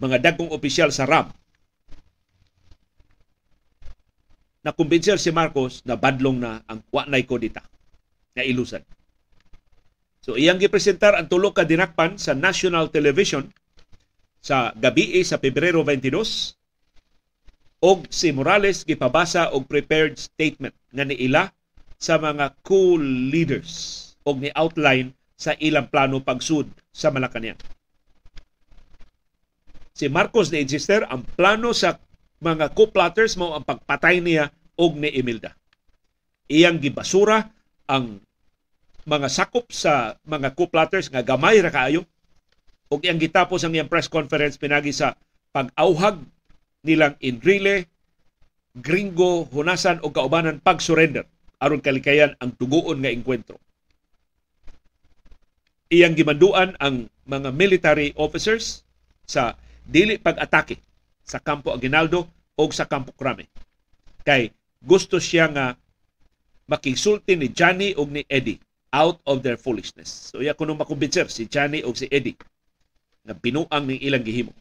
mga dagkong opisyal sa RAM na kumbinser si Marcos na badlong na ang wa nay kodita na ilusan. So iyang gipresentar ang tulo ka dinakpan sa national television sa gabi sa Pebrero 22 og si Morales gipabasa og prepared statement nga niila sa mga cool leaders og ni outline sa ilang plano pagsud sa Malacañang. Si Marcos de Insister ang plano sa mga co-plotters mo ang pagpatay niya og ni Imelda. Iyang gibasura ang mga sakop sa mga co-plotters nga gamay ra kaayo ug iyang gitapos ang iyang press conference pinagi sa pag-auhag nilang Enrile, Gringo, Hunasan o kaubanan pag-surrender aron kalikayan ang tuguon nga engkwentro. Iyang gimanduan ang mga military officers sa dili pag-atake sa Kampo Aguinaldo o sa Kampo Crame. Kay gusto siya nga makisulti ni Johnny o ni Eddie out of their foolishness. So iya kuno makumbinser si Johnny o si Eddie nga binuang ning ilang gihimo.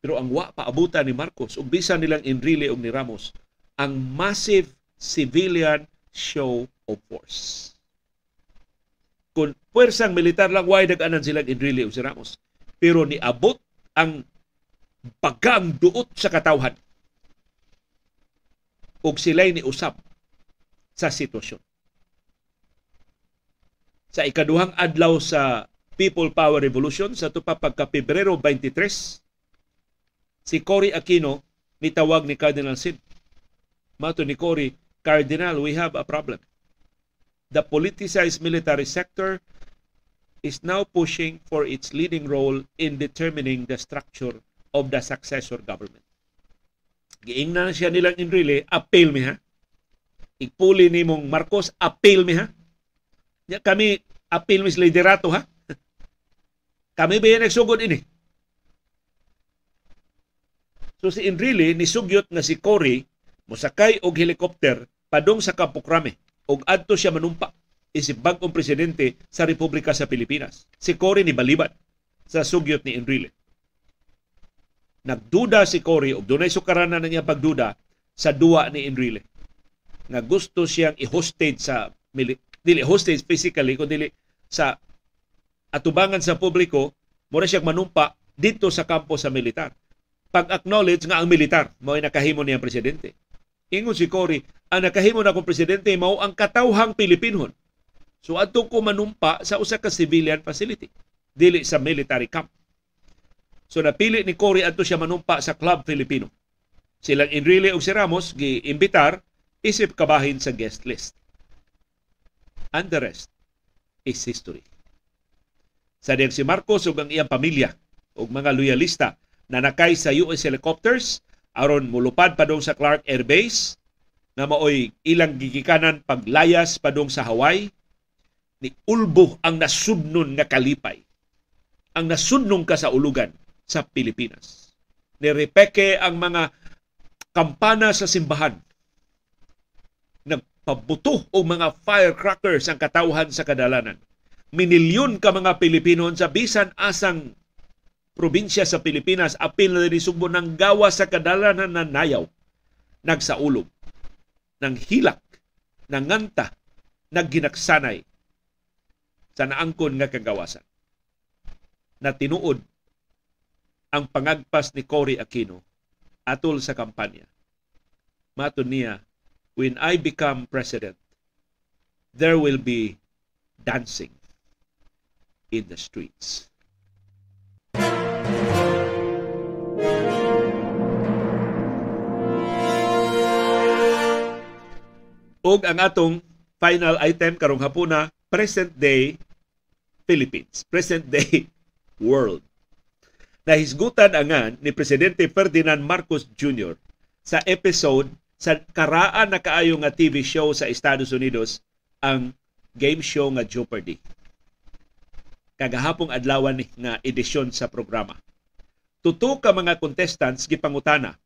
Pero ang wa paabutan ni Marcos ug bisan nilang Enrile og ni Ramos ang massive civilian show of force. Kung puwersang militar lang, why nag-anan silang Enrile o si Ramos. Pero niabot ang bagang duot sa katawhan ug sila'y ni usap sa sitwasyon. Sa ikaduhang adlaw sa People Power Revolution sa tupa pagka Pebrero 23, si Cory Aquino nitawag ni Cardinal Sid. Mato ni Cory, Cardinal, we have a problem. The politicized military sector is now pushing for its leading role in determining the structure of the successor government. Giingnan siya nilang Enrile, appeal mi ha. Ipuli ni mong Marcos, appeal mi ha. Ya, kami, appeal mi liderato ha. kami ba yan nagsugod ini? So si Enrile, nisugyot nga si Cory, musakay og helikopter padong sa Kapukrame og adto siya manumpa isip bagong presidente sa Republika sa Pilipinas. Si Cory ni Baliban sa sugyot ni Enrile nagduda si Cory ug dunay sukaranan na niya pagduda sa duwa ni Enrile. Nga gusto siyang i-hostage sa dili hostage physically kundi sa atubangan sa publiko mura siya manumpa dito sa kampo sa militar. Pag-acknowledge nga ang militar mao nakahimo niya presidente. Ingon si Cory ang nakahimo na kong presidente mao ang katawhang Pilipinon so adto ko manumpa sa usa ka civilian facility dili sa military camp so napili ni Cory adto siya manumpa sa Club Filipino. Silang Enrile ug si Ramos giimbitar isip kabahin sa guest list. And the rest is history. Sa diyang si Marcos ug ang iyang pamilya ug mga loyalista na nakay sa US helicopters aron mulupad padung sa Clark Air Base na maoy ilang gigikanan paglayas padung sa Hawaii ni ulbo ang nasudnon nga kalipay. Ang nasudnong kasaulugan sa Pilipinas. Ni repeke ang mga kampana sa simbahan nagpabuto o mga firecrackers ang katawhan sa kadalanan. Minilyon ka mga Pilipino sa bisan asang probinsya sa Pilipinas apil na nisugbo ng gawa sa kadalanan na nayaw nagsaulog ng hilak ng nganta nagginaksanay sa naangkon nga kagawasan na tinuod ang pangagpas ni Cory Aquino atol sa kampanya. Mato niya, when I become president, there will be dancing in the streets. Og ang atong final item karong hapuna, present day Philippines, present day world. Nahisgutan angan ni Presidente Ferdinand Marcos Jr. sa episode sa karaan na kaayo nga TV show sa Estados Unidos ang game show nga Jeopardy. Kagahapong adlaw ni nga edisyon sa programa. Tuto ka mga contestants gipangutana,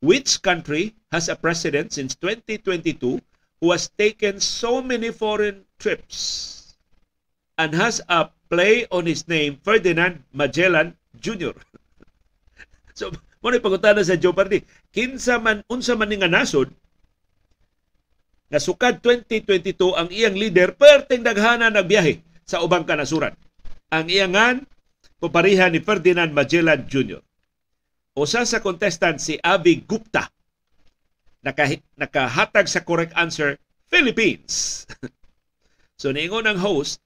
which country has a president since 2022 who has taken so many foreign trips and has a play on his name Ferdinand Magellan Jr. so, mo na pangutana sa Jeopardy. Kinsa man, unsa man nga nasod, nga sukad 2022 ang iyang leader perting daghana nagbiyahe sa ubang kanasuran. Ang iyangan puparihan ni Ferdinand Magellan Jr. Usa sa contestant si Avi Gupta naka, nakahatag sa correct answer Philippines. so niingon ang host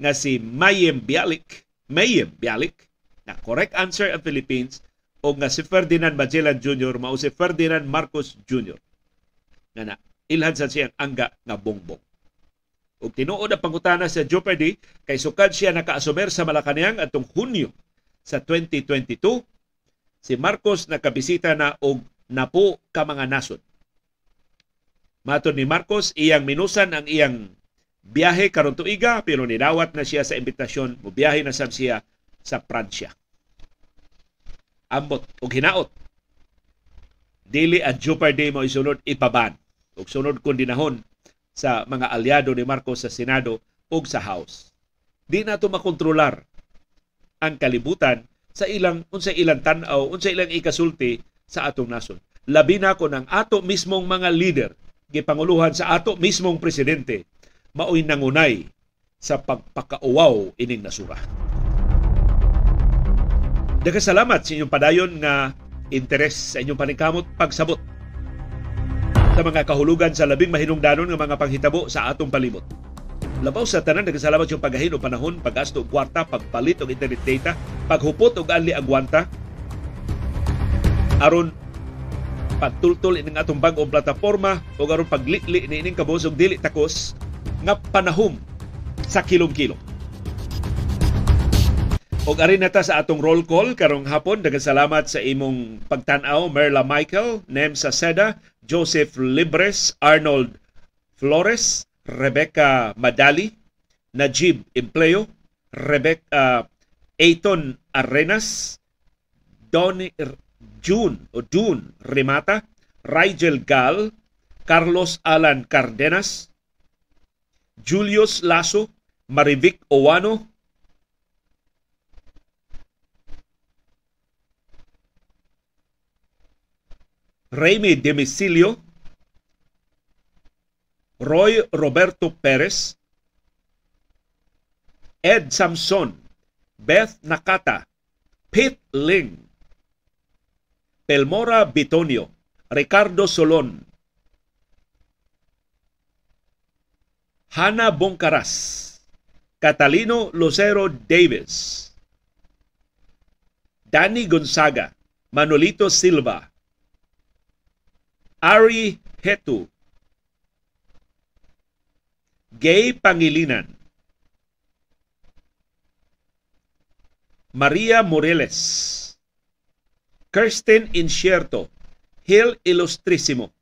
nga si Mayem Bialik, Mayem Bialik na correct answer ang Philippines o nga si Ferdinand Magellan Jr. mao si Ferdinand Marcos Jr. nga na ilhan sa siyang angga nga bongbong. Ug tinuod ang pangutana sa Jeopardy kay sukad siya nakaasumer sa Malacañang atong Hunyo sa 2022 si Marcos nakabisita na og napo ka mga nasod. Mato ni Marcos iyang minusan ang iyang biyahe karon tuiga pero nidawat na siya sa imbitasyon mo biyahe na sab siya sa Pransya. Ambot og hinaot. Dili ang Jeopardy mo isunod ipaban ug sunod kondinahon sa mga aliado ni Marcos sa Senado ug sa House. Di na to makontrolar ang kalibutan sa ilang unsa ilang tan-aw, unsa ilang ikasulti sa atong nasod. Labi na ko ng ato mismong mga leader gipanguluhan sa ato mismong presidente maoy nangunay sa pagpakauwaw ining nasura. Daghang salamat sa inyong padayon nga interes sa inyong paningkamot pagsabot sa mga kahulugan sa labing mahinungdanon nga mga panghitabo sa atong palibot. Labaw sa tanan, nagkasalamat yung paghahin o panahon, paggasto og kwarta, pagpalit og internet data, paghupot og anli agwanta, aron pagtultol ining atong bag-ong plataporma o aron paglitli ni ining kabos og dili takos nga panahom sa kilong-kilong. Og ari na ta sa atong roll call karong hapon. Daghang salamat sa imong pagtan-aw Merla Michael, Nem Saceda, Joseph Libres, Arnold Flores, Rebecca Madali, Najib Empleo, Rebecca uh, Aiton Arenas, Donny June o June Remata, Rigel Gal, Carlos Alan Cardenas, Julius Lasso, Marivic Owano, Remy Demisilio, Roy Roberto Perez, Ed Samson, Beth Nakata, Pete Ling, Pelmora Bitonio, Ricardo Solon, Hana Bongkaras, Catalino Lucero Davis, Danny Gonzaga, Manolito Silva, Ari Hetu, Gay Pangilinan, Maria Moreles, Kirsten Incierto, Hill Ilustrísimo,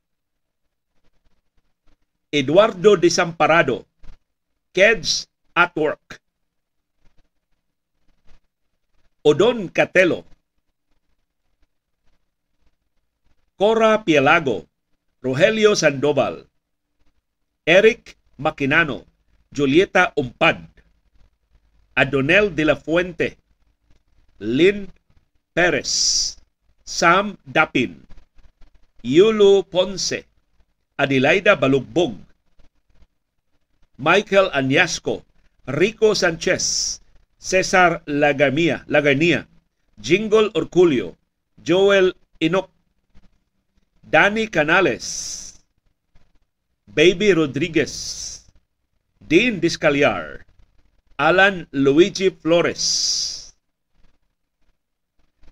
Eduardo Desamparado, Keds at Work, Odon Catelo, Cora Pielago, Rogelio Sandoval, Eric Maquinano, Julieta Umpad, Adonel de la Fuente, Lynn Perez, Sam Dapin, Yulo Ponce, Adelaida Balugbog, Michael Anyasco, Rico Sanchez, Cesar Lagamia, Lagania, Jingle Orculio, Joel Inok, Danny Canales, Baby Rodriguez, Dean Discaliar, Alan Luigi Flores.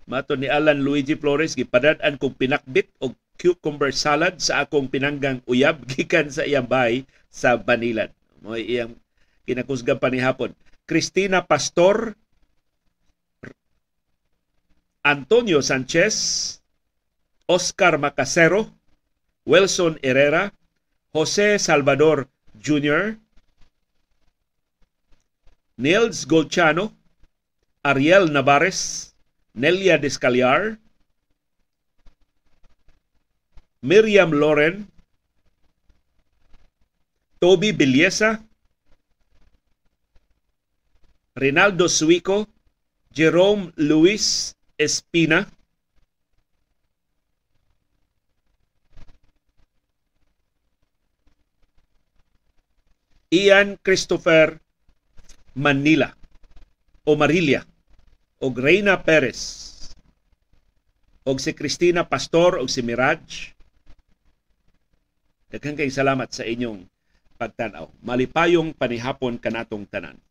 Mato ni Alan Luigi Flores gipadad-an kong pinakbit og cucumber salad sa akong pinanggang uyab gikan sa iyang bahay sa Banilan. Mo iyang kinakusgan pa ni hapon. Cristina Pastor, Antonio Sanchez, Oscar Macasero, Wilson Herrera, Jose Salvador Jr., Nils Golchano, Ariel Navares, Nelia Descaliar, Miriam Loren, Toby Bilyesa, Rinaldo Suico, Jerome Luis Espina, Ian Christopher Manila o Marilia o Reina Perez o si Cristina Pastor o si Mirage. Daghang kay salamat sa inyong pagtanaw. Malipayong panihapon kanatong tanan.